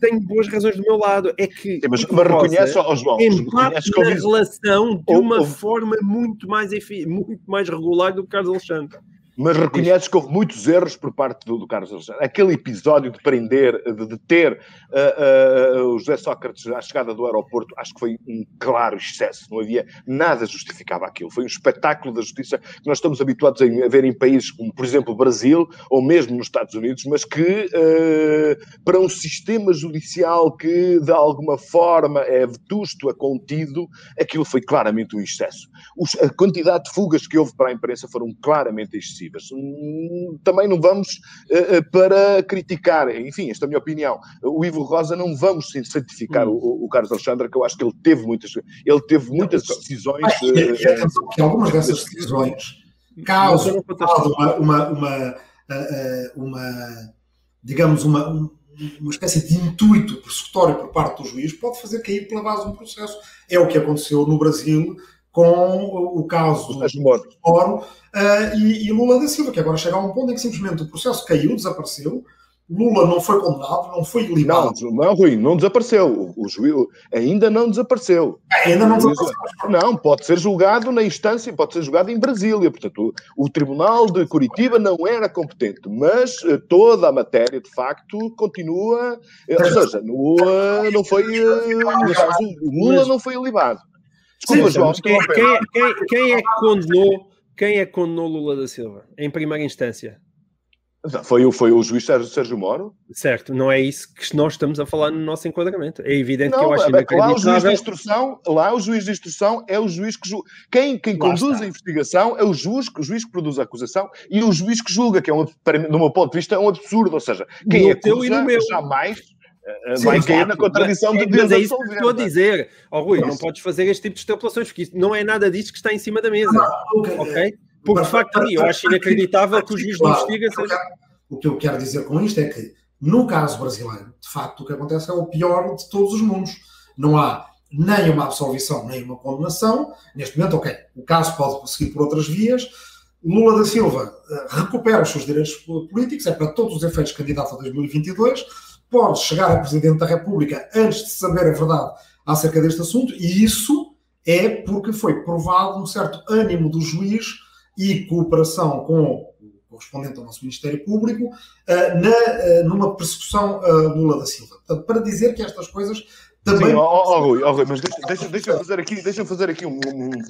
tenho boas razões do meu lado. É que. Sim, mas, mas reconhece, João, reconhece na relação de uma forma muito mais, muito mais regular do que Carlos Alexandre. Mas reconheces que houve muitos erros por parte do, do Carlos Alexandre. Aquele episódio de prender, de deter uh, uh, o José Sócrates à chegada do aeroporto, acho que foi um claro excesso. Não havia nada justificava aquilo. Foi um espetáculo da justiça que nós estamos habituados a ver em países como, por exemplo, o Brasil ou mesmo nos Estados Unidos, mas que uh, para um sistema judicial que de alguma forma é vetusto, a contido, aquilo foi claramente um excesso. Os, a quantidade de fugas que houve para a imprensa foram claramente excessivas. Hum, também não vamos uh, para criticar, enfim, esta é a minha opinião. O Ivo Rosa não vamos santificar hum. o, o, Carlos Alexandre, que eu acho que ele teve muitas, ele teve muitas decisões. Ah, e, e atenção, que algumas dessas decisões causam uma, uma, uma, uma, digamos, uma, uma espécie de intuito persecutório por parte do juiz, pode fazer cair pela base um processo. É o que aconteceu no Brasil com o caso do Moro uh, e, e, Lula da Silva, que agora chega a um ponto em que simplesmente o processo caiu, desapareceu. Lula não foi condenado, não foi ilibado. Não, não, Rui, não desapareceu. O, juiz ainda não desapareceu. Ainda não desapareceu. Não, pode ser julgado na instância, pode ser julgado em Brasília. Portanto, o, o Tribunal de Curitiba não era competente, mas uh, toda a matéria, de facto, continua. Uh, ou seja, no, não foi. Lula não foi ilibado. Desculpa, João. Quem, quem, quem, quem, é que condenou, quem é que condenou Lula da Silva em primeira instância? Foi o, foi o juiz Sérgio, Sérgio Moro? Certo, não é isso que nós estamos a falar no nosso enquadramento. É evidente não, que eu acho é, lá o juiz de instrução, lá o juiz de instrução é o juiz que julga. Quem, quem conduz está. a investigação é o juiz, o juiz que produz a acusação e o juiz que julga, que é um, do meu ponto de vista, é um absurdo. Ou seja, quem no acusa jamais Sim, vai cair na contradição de Deus. Mas é isso que estou a dizer. Ó oh, Rui, não podes fazer este tipo de extrapolações, porque não é nada disso que está em cima da mesa. Não, okay. ok? Porque, de facto, eu acho inacreditável que o juiz de investiga seja. O que eu quero dizer com isto é que, no caso brasileiro, de facto, o que acontece é o pior de todos os mundos. Não há nem uma absolvição, nem uma condenação. Neste momento, ok, o caso pode prosseguir por outras vias. Lula da Silva uh, recupera os seus direitos políticos, é para todos os efeitos candidato a 2022 pode chegar a Presidente da República antes de saber a verdade acerca deste assunto, e isso é porque foi provado um certo ânimo do juiz e cooperação com o correspondente ao nosso Ministério Público uh, na, uh, numa persecução uh, Lula da Silva. Portanto, para dizer que estas coisas também... Sim, oh, Rui, Rui, mas deixa, deixa, deixa fazer aqui, deixa fazer aqui um,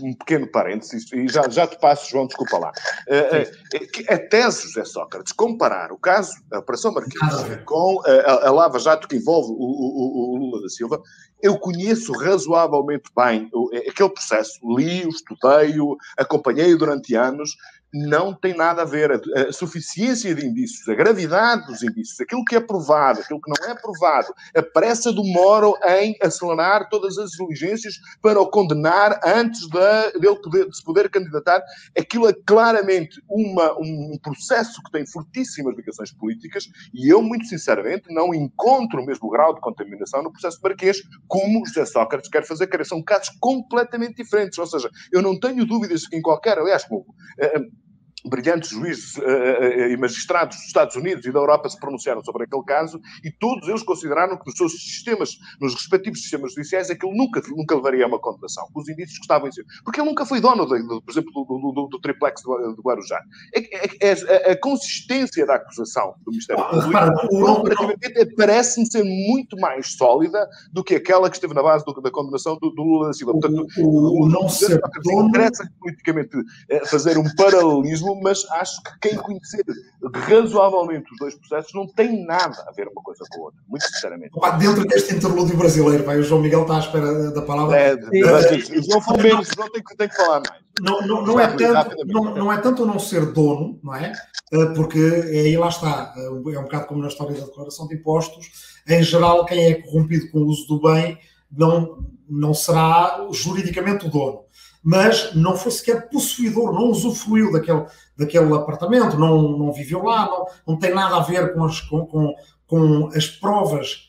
um, pequeno parênteses, e já, já te passo, João, desculpa lá. Uh, a tese José Sócrates, comparar o caso, a Operação Marquês, com a, a Lava Jato que envolve o, o, o, Lula da Silva, eu conheço razoavelmente bem aquele processo, li-o, estudei-o, acompanhei-o durante anos, não tem nada a ver. A, a, suficiência de indícios, a gravidade dos indícios, aquilo que é provado, aquilo que não é provado, a pressa do Moro em acelerar todas as diligências para o condenar antes de, dele poder, de se poder candidatar, aquilo é claramente uma, um processo que tem fortíssimas ligações políticas e eu, muito sinceramente, não encontro o mesmo grau de contaminação no processo Marquês como José Sócrates quer fazer, que são casos completamente diferentes. Ou seja, eu não tenho dúvidas que em qualquer, aliás, como, uh, brilhantes juízes uh, uh, e magistrados dos Estados Unidos e da Europa se pronunciaram sobre aquele caso e todos eles consideraram que nos seus sistemas, nos respectivos sistemas judiciais, aquilo nunca, nunca levaria a uma condenação, os indícios que estavam em cima. Porque ele nunca foi dono, de, por exemplo, do, do, do triplex do, do Guarujá. É, é, é, a consistência da acusação do Ministério Público parece-me ser muito mais sólida do que aquela que esteve na base da condenação do, Lula da Silva. Portanto, o, o, o não ser dono... interessa politicamente eh, fazer um paralelismo mas acho que quem conhecer razoavelmente os dois processos não tem nada a ver uma coisa com a outra, muito sinceramente. Opa, dentro deste interlúdio brasileiro, vai, o João Miguel está à espera da palavra. É, o João menos, não tem, tem que falar mais. Não, não, não, é tanto, não, não é tanto não ser dono, não é? Eh, porque aí lá está, eh, é um bocado como na história da declaração de impostos, em geral, quem é corrompido com o uso do bem não, não será juridicamente o dono mas não foi sequer possuidor, não usufruiu daquele, daquele apartamento, não, não viveu lá, não, não tem nada a ver com as, com, com, com as provas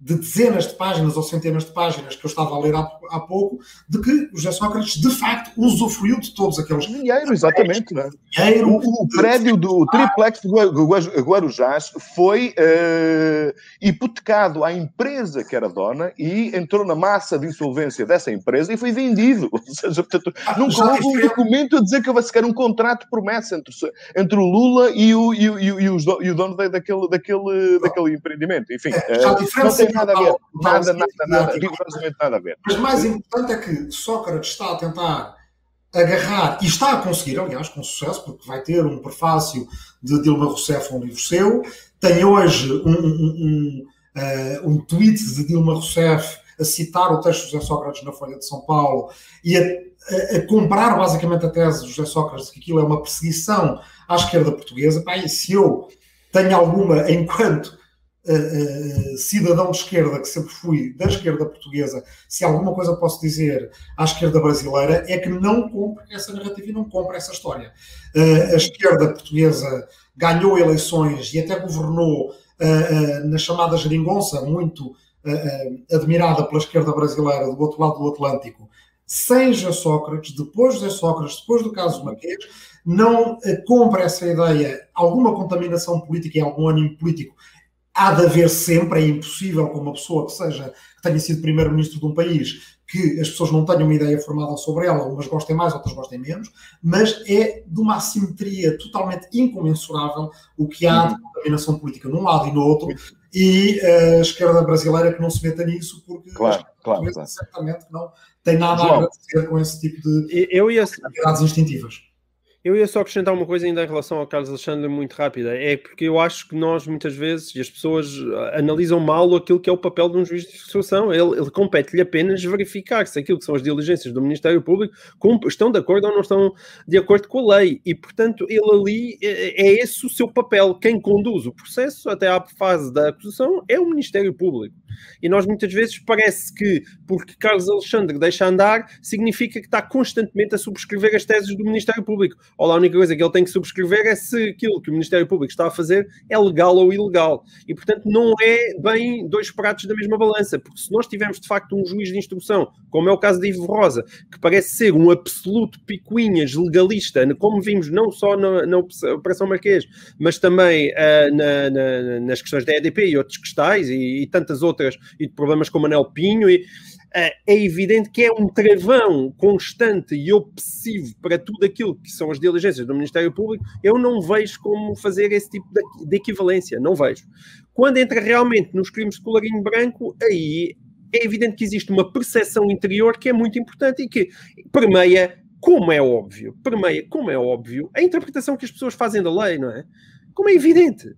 de dezenas de páginas ou centenas de páginas que eu estava a ler há, há pouco, de que o José Sócrates, de facto, usufruiu de todos aqueles... Dinheiro, exatamente. Né? Dinheiro, o, o prédio do triplex do Guarujás foi uh, hipotecado à empresa que era dona e entrou na massa de insolvência dessa empresa e foi vendido. Ou seja, portanto, ah, nunca houve um documento a dizer que vai sequer um contrato de promessa entre, entre o Lula e o, e, e, e, e o dono daquele, daquele, daquele empreendimento. Enfim, uh, não tem nada a ver. Nada, nada, nada, rigorosamente nada a ver. Mas mais importante é que Sócrates está a tentar agarrar, e está a conseguir, aliás, com sucesso, porque vai ter um prefácio de Dilma Rousseff, um livro seu, tem hoje um, um, um, uh, um tweet de Dilma Rousseff a citar o texto de José Sócrates na Folha de São Paulo e a, a, a comprar basicamente a tese de José Sócrates de que aquilo é uma perseguição à esquerda portuguesa. Pá, e se eu tenho alguma, enquanto cidadão de esquerda, que sempre fui da esquerda portuguesa, se alguma coisa posso dizer à esquerda brasileira, é que não compra essa narrativa e não compra essa história. A esquerda portuguesa ganhou eleições e até governou na chamada geringonça, muito admirada pela esquerda brasileira do outro lado do Atlântico, sem José Sócrates, depois de Sócrates, depois do caso Marquês, não compra essa ideia, alguma contaminação política e algum ânimo político há de haver sempre, é impossível com uma pessoa que seja, que tenha sido primeiro-ministro de um país, que as pessoas não tenham uma ideia formada sobre ela, umas gostem mais, outras gostem menos, mas é de uma assimetria totalmente incomensurável o que há de combinação política num lado e no outro, e a esquerda brasileira que não se meta nisso, porque claro, claro, claro. certamente não tem nada João, a agradecer com esse tipo de eu ia... atividades instintivas. Eu ia só acrescentar uma coisa ainda em relação ao Carlos Alexandre, muito rápida. É porque eu acho que nós, muitas vezes, e as pessoas ah, analisam mal aquilo que é o papel de um juiz de instrução. Ele, ele compete-lhe apenas verificar se aquilo que são as diligências do Ministério Público estão de acordo ou não estão de acordo com a lei. E, portanto, ele ali é, é esse o seu papel. Quem conduz o processo até à fase da acusação é o Ministério Público. E nós, muitas vezes, parece que porque Carlos Alexandre deixa andar, significa que está constantemente a subscrever as teses do Ministério Público ou a única coisa que ele tem que subscrever é se aquilo que o Ministério Público está a fazer é legal ou ilegal. E, portanto, não é bem dois pratos da mesma balança, porque se nós tivermos, de facto, um juiz de instrução, como é o caso de Ivo Rosa, que parece ser um absoluto picuinhas legalista, como vimos não só na, na Operação Marquês, mas também uh, na, na, nas questões da EDP e outros cristais e, e tantas outras, e de problemas como Anel Pinho, e, é evidente que é um travão constante e obsessivo para tudo aquilo que são as diligências do Ministério Público. Eu não vejo como fazer esse tipo de, equivalência, não vejo. Quando entra realmente nos crimes de colarinho branco, aí é evidente que existe uma percepção interior que é muito importante e que permeia, como é óbvio, permeia, como é óbvio, a interpretação que as pessoas fazem da lei, não é? Como é evidente.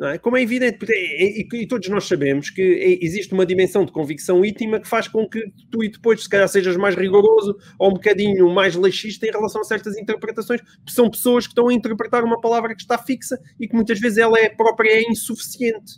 É? Como é evidente, e, e, todos nós sabemos que é, existe uma dimensão de convicção íntima que faz com que tu e depois, se calhar, sejas mais rigoroso ou um bocadinho mais laxista em relação a certas interpretações, porque são pessoas que estão a interpretar uma palavra que está fixa e que muitas vezes ela é própria é insuficiente.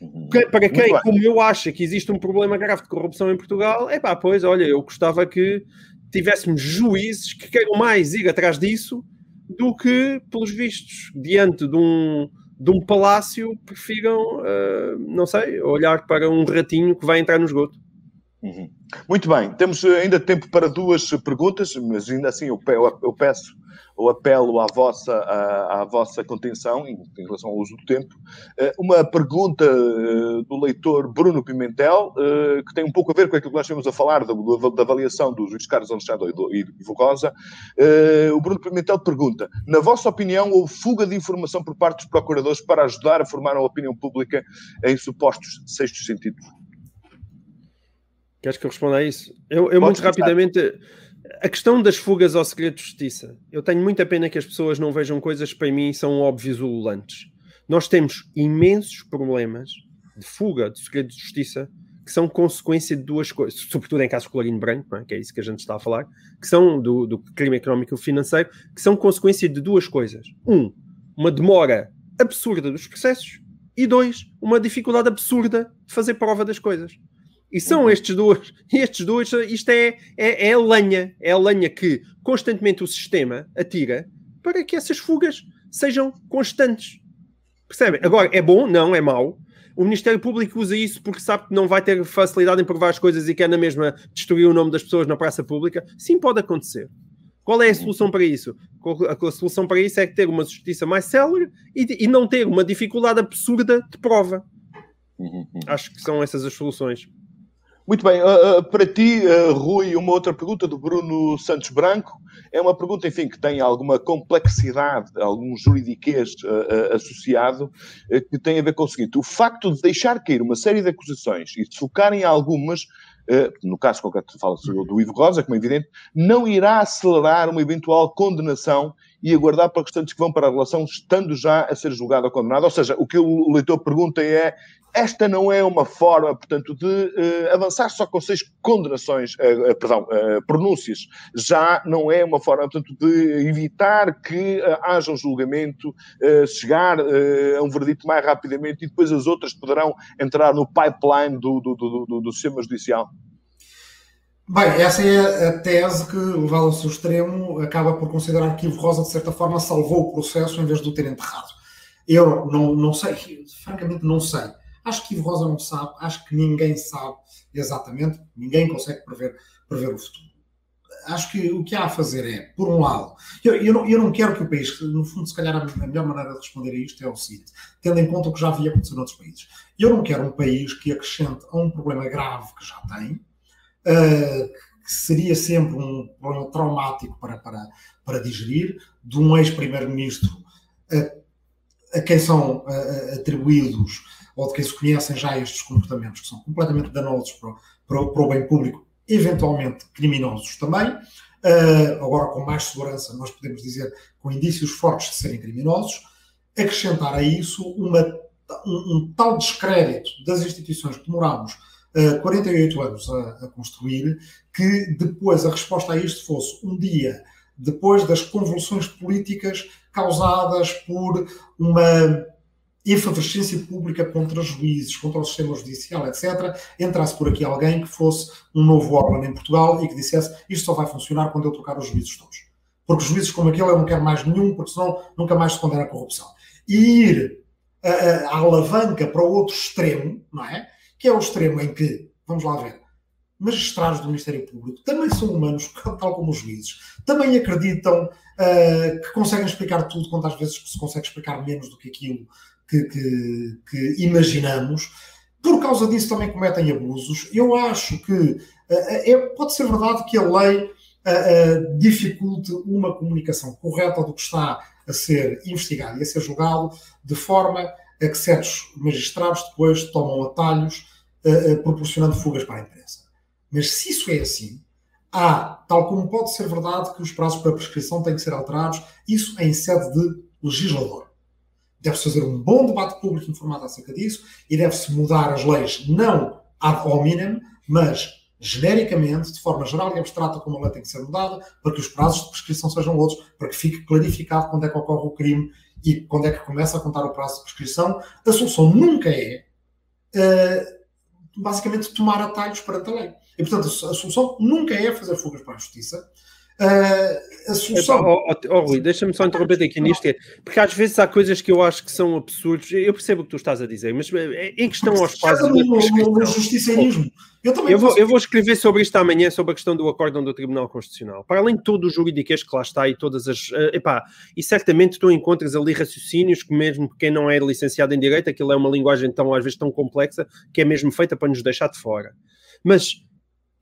Uhum. Para quem, como eu, acha que existe um problema grave de corrupção em Portugal, é pá, pois, olha, eu gostava que tivéssemos juízes que queiram mais ir atrás disso do que, pelos vistos, diante de um de um palácio prefiram, uh, não sei, olhar para um ratinho que vai entrar no esgoto. Uhum. Muito bem, temos ainda tempo para duas perguntas, mas ainda assim eu, peço ou apelo à vossa, à, à vossa contenção em, em, relação ao uso do tempo. Uh, uma pergunta do leitor Bruno Pimentel, que tem um pouco a ver com aquilo que nós estivemos a falar da, da avaliação dos juiz Carlos Alexandre e, e Vogosa. o Bruno Pimentel pergunta: na vossa opinião, houve fuga de informação por parte dos procuradores para ajudar a formar a opinião pública em supostos sextos sentidos? Queres que eu responda a isso? Eu, eu muito rapidamente a questão das fugas ao segredo de justiça. Eu tenho muita pena que as pessoas não vejam coisas que para mim são óbvios ululantes. Nós temos imensos problemas de fuga de segredo de justiça que são consequência de duas coisas, sobretudo em casos de colarinho branco, é? que é isso que a gente está a falar, que são do, do crime económico e financeiro, que são consequência de duas coisas. Um, uma demora absurda dos processos e dois, uma dificuldade absurda de fazer prova das coisas. E são uhum. estes dois, estes dois, isto é, é, é a lenha, é a lenha que constantemente o sistema atira para que essas fugas sejam constantes. Percebem? Agora, é bom? Não, é mau. O Ministério Público usa isso porque sabe que não vai ter facilidade em provar as coisas e quer na mesma destruir o nome das pessoas na praça pública. Sim, pode acontecer. Qual é a solução para isso? A solução para isso é ter uma justiça mais célere e, e não ter uma dificuldade absurda de prova. Uhum, uhum. Acho que são essas as soluções. Muito bem, uh, uh, para ti, uh, Rui, uma outra pergunta do Bruno Santos Branco. É uma pergunta, enfim, que tem alguma complexidade, algum juridiquês associado, que tem a ver com o seguinte: o facto de deixar cair uma série de acusações e de focar em algumas, no caso concreto, fala-se do Ivo Rosa, como é evidente, não irá acelerar uma eventual condenação e aguardar para restantes que vão para a relação, estando já a ser julgado ou condenado. Ou seja, o que o leitor pergunta é: esta não é uma forma, portanto, de uh, avançar só com seis condenações, uh, uh, perdão, pronúncias, já não é uma forma, portanto, de evitar que haja um julgamento, chegar a um verdito mais rapidamente e depois as outras poderão entrar no pipeline do, do, do, do, do sistema judicial? Bem, essa é a tese que, levada ao seu extremo, acaba por considerar que Ivo Rosa, de certa forma, salvou o processo em vez de o ter enterrado. Eu não, não sei, francamente não sei. Acho que Ivo Rosa não sabe, acho que ninguém sabe exatamente, ninguém consegue prever, prever o futuro. Acho que o que há a fazer é, por um lado, eu, eu, não, eu não quero que o país, no fundo, se calhar a melhor maneira de responder a isto é o seguinte, tendo em conta o que já havia acontecido noutros países. Eu não quero um país que acrescente a um problema grave que já tem, que seria sempre um problema traumático para, para, para digerir, de um ex-primeiro-ministro a, a, quem são atribuídos ou de quem se conhecem já estes comportamentos que são completamente danosos para, para, para o bem público, eventualmente criminosos também. Uh, agora, com mais segurança, nós podemos dizer com indícios fortes de serem criminosos. Acrescentar a isso uma, um, um tal descrédito das instituições que demorámos uh, 48 anos a, a construir, que depois a resposta a isto fosse um dia depois das convulsões políticas causadas por uma efervescência pública contra juízes, contra o sistema judicial, etc., entrasse por aqui alguém que fosse um novo órgão em Portugal e que dissesse isto só vai funcionar quando eu trocar os juízes todos. Porque juízes como aquele eu não quero mais nenhum, porque senão nunca mais se condena a corrupção. E ir a, a alavanca para o outro extremo, não é? Que é o extremo em que, vamos lá ver, magistrados do Ministério Público também são humanos, tal como os juízes, também acreditam uh, que conseguem explicar tudo, quantas vezes se consegue explicar menos do que aquilo que, que, que, imaginamos. Por causa disso também cometem abusos. Eu acho que uh, é, pode ser verdade que a lei uh, dificulte uma comunicação correta do que está a ser investigado e a ser julgado, de forma a que certos magistrados depois tomam atalhos, proporcionando fugas para a imprensa. Mas se isso é assim, há, tal como pode ser verdade que os prazos para prescrição têm que ser alterados, isso em sede de legislador deve-se fazer um bom debate público informado acerca disso e deve-se mudar as leis, não ad hominem, mas genericamente, de forma geral e abstrata, como a lei tem que ser mudada, para que os prazos de prescrição sejam outros, para que fique clarificado quando é que ocorre o crime e quando é que começa a contar o prazo de prescrição. A solução nunca é, uh, basicamente, tomar atalhos perante a lei. E, portanto, a solução nunca é fazer fugas para a justiça, Uh, a solução. Oh, oh, oh, Rui, deixa-me só interromper aqui nisto, é, porque às vezes há coisas que eu acho que são absurdos. Eu percebo o que tu estás a dizer, mas eh, em questão aos prazos. No, no, justicianismo. Eu, também eu, vou, eu vou escrever sobre isto amanhã, sobre a questão do acórdão do Tribunal Constitucional. Para além de todo o juridiquês que lá está e todas as. Uh, epá, e certamente tu encontras ali raciocínios que, mesmo quem não é licenciado em Direito, aquilo é uma linguagem tão, às vezes, tão complexa que é mesmo feita para nos deixar de fora. Mas,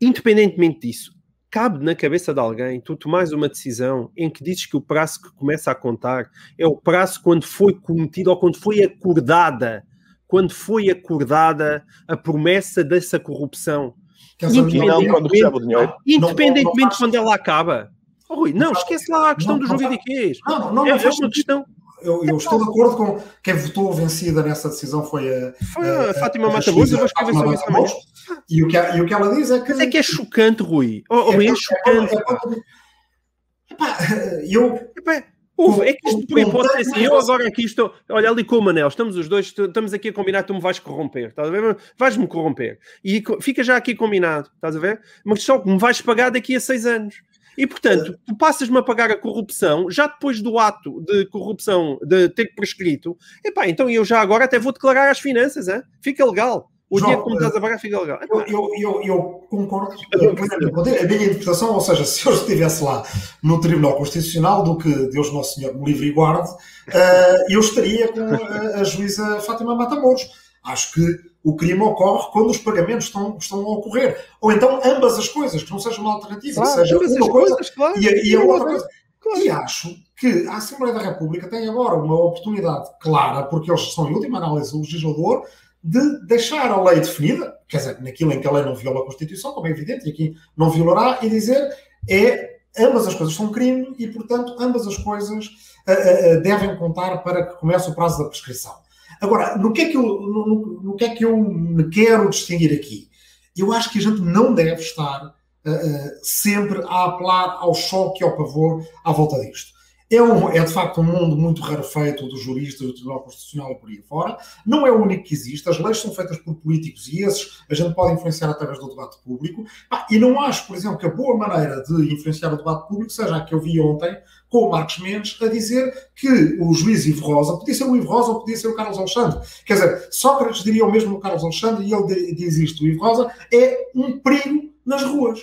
independentemente disso, cabe na cabeça de alguém tu tomares uma decisão em que dizes que o prazo que começa a contar é o prazo quando foi cometido ou quando foi acordada, quando foi acordada a promessa dessa corrupção. Independentemente, independentemente de quando ela acaba. Oh, Rui, não, esquece lá a questão não, do juridiquês. Não, não, não, é, é uma questão eu, eu estou de acordo com quem votou vencida nessa decisão foi a, foi a, a Fátima Matamoros. Eu sobre isso amanhã. E o, que, e o que ela diz é que. Mas é que é chocante, Rui. Oh, é, é chocante. Epá, eu. Epá, é que isto por hipótese assim, eu agora aqui estou, olha ali com o Manel, estamos os dois, estamos aqui a combinar, tu me vais corromper, estás a ver? Vais-me corromper. E fica já aqui combinado, estás a ver? Mas só me vais pagar daqui a seis anos. E, portanto, tu passas-me a pagar a corrupção já depois do ato de corrupção de ter prescrito. Epá, então eu já agora até vou declarar as finanças, hein? fica legal. O João, dinheiro que me estás a pagar fica legal. Eu, eu, eu, eu concordo a minha interpretação, ou seja, se eu estivesse lá no Tribunal Constitucional, do que Deus Nosso Senhor me livre e guarde, uh, eu estaria com a, a juíza Fátima Matamoros. Acho que o crime ocorre quando os pagamentos estão, estão a ocorrer. Ou então ambas as coisas, que não seja uma alternativa, claro, seja uma coisa coisas, claro, e, e a outra coisa. Claro. E acho que a Assembleia da República tem agora uma oportunidade clara, porque eles são, em última análise, o legislador, de deixar a lei definida, quer dizer, naquilo em que a lei não viola a Constituição, como é evidente, e aqui não violará, e dizer é ambas as coisas são crime e, portanto, ambas as coisas uh, uh, devem contar para que comece o prazo da prescrição. Agora, no que, é que eu, no, no que é que eu me quero distinguir aqui? Eu acho que a gente não deve estar uh, uh, sempre a apelar ao choque e ao pavor à volta disto. É, um, é, de facto um mundo muito rarefeito dos juristas do Tribunal Constitucional e por aí fora. Não é o único que existe. As leis são feitas por políticos e esses a gente pode influenciar através do debate público. Ah, e não acho, por exemplo, que a boa maneira de influenciar o debate público seja a que eu vi ontem com o Marcos Mendes a dizer que o juiz Ivo Rosa podia ser o Ivo Rosa ou podia ser o Carlos Alexandre. Quer dizer, Sócrates diria o mesmo o Carlos Alexandre e ele diz isto: o Ivo Rosa é um perigo nas ruas.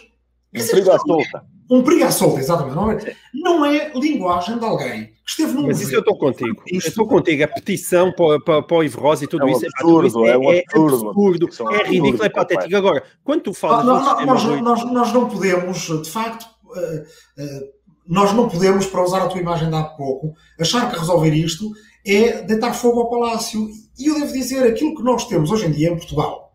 Um perigo à solta um perigo à solta, exatamente. Não é, não é linguagem de alguém que esteve num. Mas isso eu estou contigo. Isto... Eu estou contigo. A petição para, para, para o Ivo Rosa e tudo é um isso, absurdo, é, um é, absurdo, é, é ridículo, é patético. Agora, quando tu falas. Não, não, nós, nós, nós, não podemos, de facto. Uh, uh, nós não podemos, para usar a tua imagem de há pouco, achar que resolver isto é deitar fogo ao palácio. E eu devo dizer, aquilo que nós temos hoje em dia em Portugal,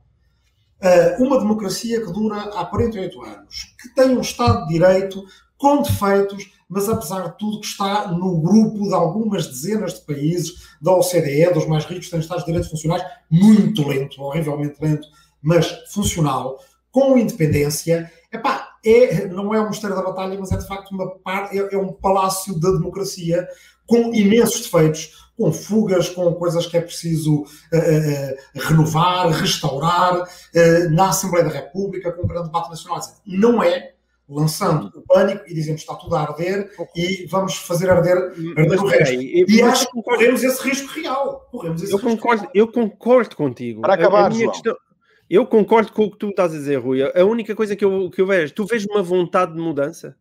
uh, uma democracia que dura há 48 anos, que tem um Estado de Direito com defeitos, mas apesar de tudo que está no grupo de algumas dezenas de países da OCDE, dos mais ricos, tem Estados de Direito funcionais muito lento, horrivelmente lento, mas funcional, com independência. Epá, é, não é um mistério da batalha, mas é de facto uma par, é, é um palácio da democracia com imensos defeitos, com fugas, com coisas que é preciso uh, uh, renovar, restaurar, uh, na Assembleia da República, com um grande debate nacional. Não é lançando o pânico e dizemos está tudo a arder e vamos fazer arder, arder o resto. e acho que corremos esse risco real. Corremos esse eu, risco concordo, real. eu concordo contigo. Para acabar, a, a questão, eu concordo com o que tu estás a dizer, Rui. A única coisa que eu, que eu vejo, tu vês uma vontade de mudança?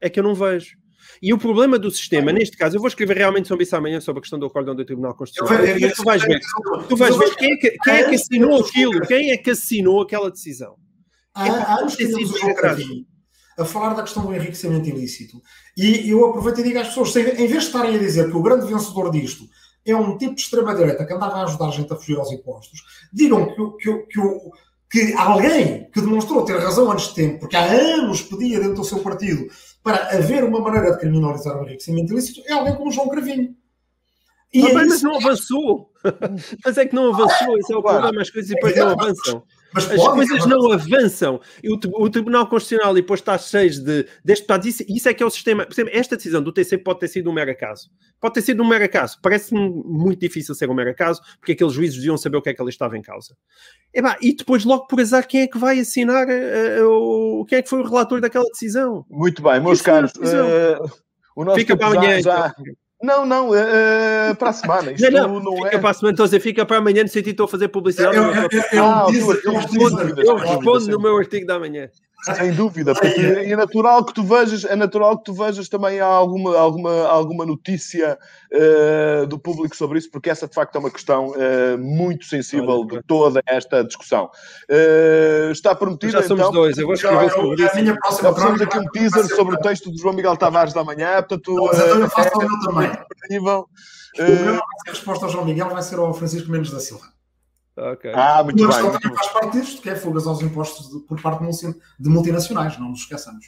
É que eu não vejo. E o problema do sistema, neste caso, eu vou escrever realmente sobre isso amanhã, sobre a questão do acórdão do Tribunal Constitucional. Eu, eu, tu vais ver, tu vais ver quem é que, quem é que assinou aquilo, quem é que assinou aquela decisão. Há, há anos que temos a falar da questão do enriquecimento ilícito. E eu aproveito e digo às pessoas, em vez de estarem a dizer que o grande vencedor disto é um tipo de extrema-direita que andava a ajudar a gente a fugir aos impostos, digam que, que, que, que alguém que demonstrou ter razão antes de tempo, porque há anos pedia dentro do seu partido para haver uma maneira de criminalizar o enriquecimento ilícito, é alguém como João Cravinho. E ah, é mas não avançou. mas é que não avançou, esse é o problema, as coisas depois não avançam. Mas as pode, coisas não avançam. E o, o, Tribunal Constitucional e depois está cheio de. Deste, portanto, isso, isso é que é o sistema. Por exemplo, esta decisão do TC pode ter sido um mero acaso. Pode ter sido um mero acaso. Parece-me muito difícil ser um mero acaso, porque aqueles juízes deviam saber o que é que ali estava em causa. E, bah, e depois, logo por azar, quem é que vai assinar uh, o, quem é que foi o relator daquela decisão? Muito bem, meus caros. Uh, o nosso Fica para amanhã. Já... Então. Não, não, uh, para a semana. Isto não, não, não fica é... para a semana, então dizer, fica para amanhã, no sentido de estou a fazer publicidade. Eu, eu, eu, eu, ah, eu respondo, eu respondo no meu artigo da manhã. Sem dúvida, porque é natural que tu vejas, é natural que tu vejas também alguma, alguma, alguma notícia uh, do público sobre isso, porque essa de facto é uma questão uh, muito sensível de toda esta discussão. Uh, está prometido. Já somos então, dois, eu vou escrever sobre isso. Minha próxima já aqui um teaser sobre o texto do João Miguel Tavares da manhã, portanto. Não, mas eu faço é, o meu também. O meu resposta ao João Miguel vai ser ao Francisco Mendes da Silva. Okay. Ah, muito Mas bem. também faz parte disto, que é fugas aos impostos de, por parte de multinacionais, não nos esqueçamos.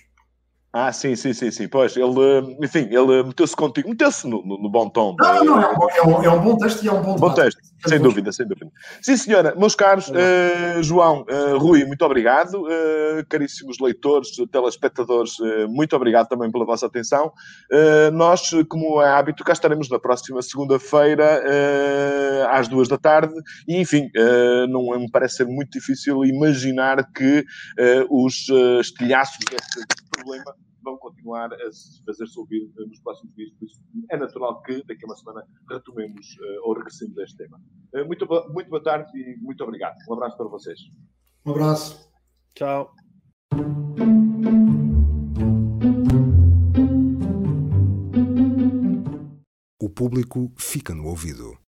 Ah, sim, sim, sim, sim. Pois, ele, enfim, ele meteu-se contigo, meteu-se no, no, no, bom tom. Não, não, é um, é, um, é um bom texto e é um bom, bom texto. Sem dúvida, sem dúvida. Sim, senhora. Meus caros, uh, João, uh, Rui, muito obrigado. Uh, caríssimos leitores, telespectadores, muito obrigado também pela vossa atenção. nós, como é hábito, cá estaremos na próxima segunda-feira, às duas da tarde. E, enfim, não me parece ser muito difícil imaginar que os estilhaços deste problema vão continuar a fazer-se ouvir nos próximos dias, por isso é natural que daqui a uma semana retomemos uh, ou regressemos a este tema. Uh, muito, muito boa tarde e muito obrigado. Um abraço para vocês. Um abraço. Tchau. O público fica no ouvido.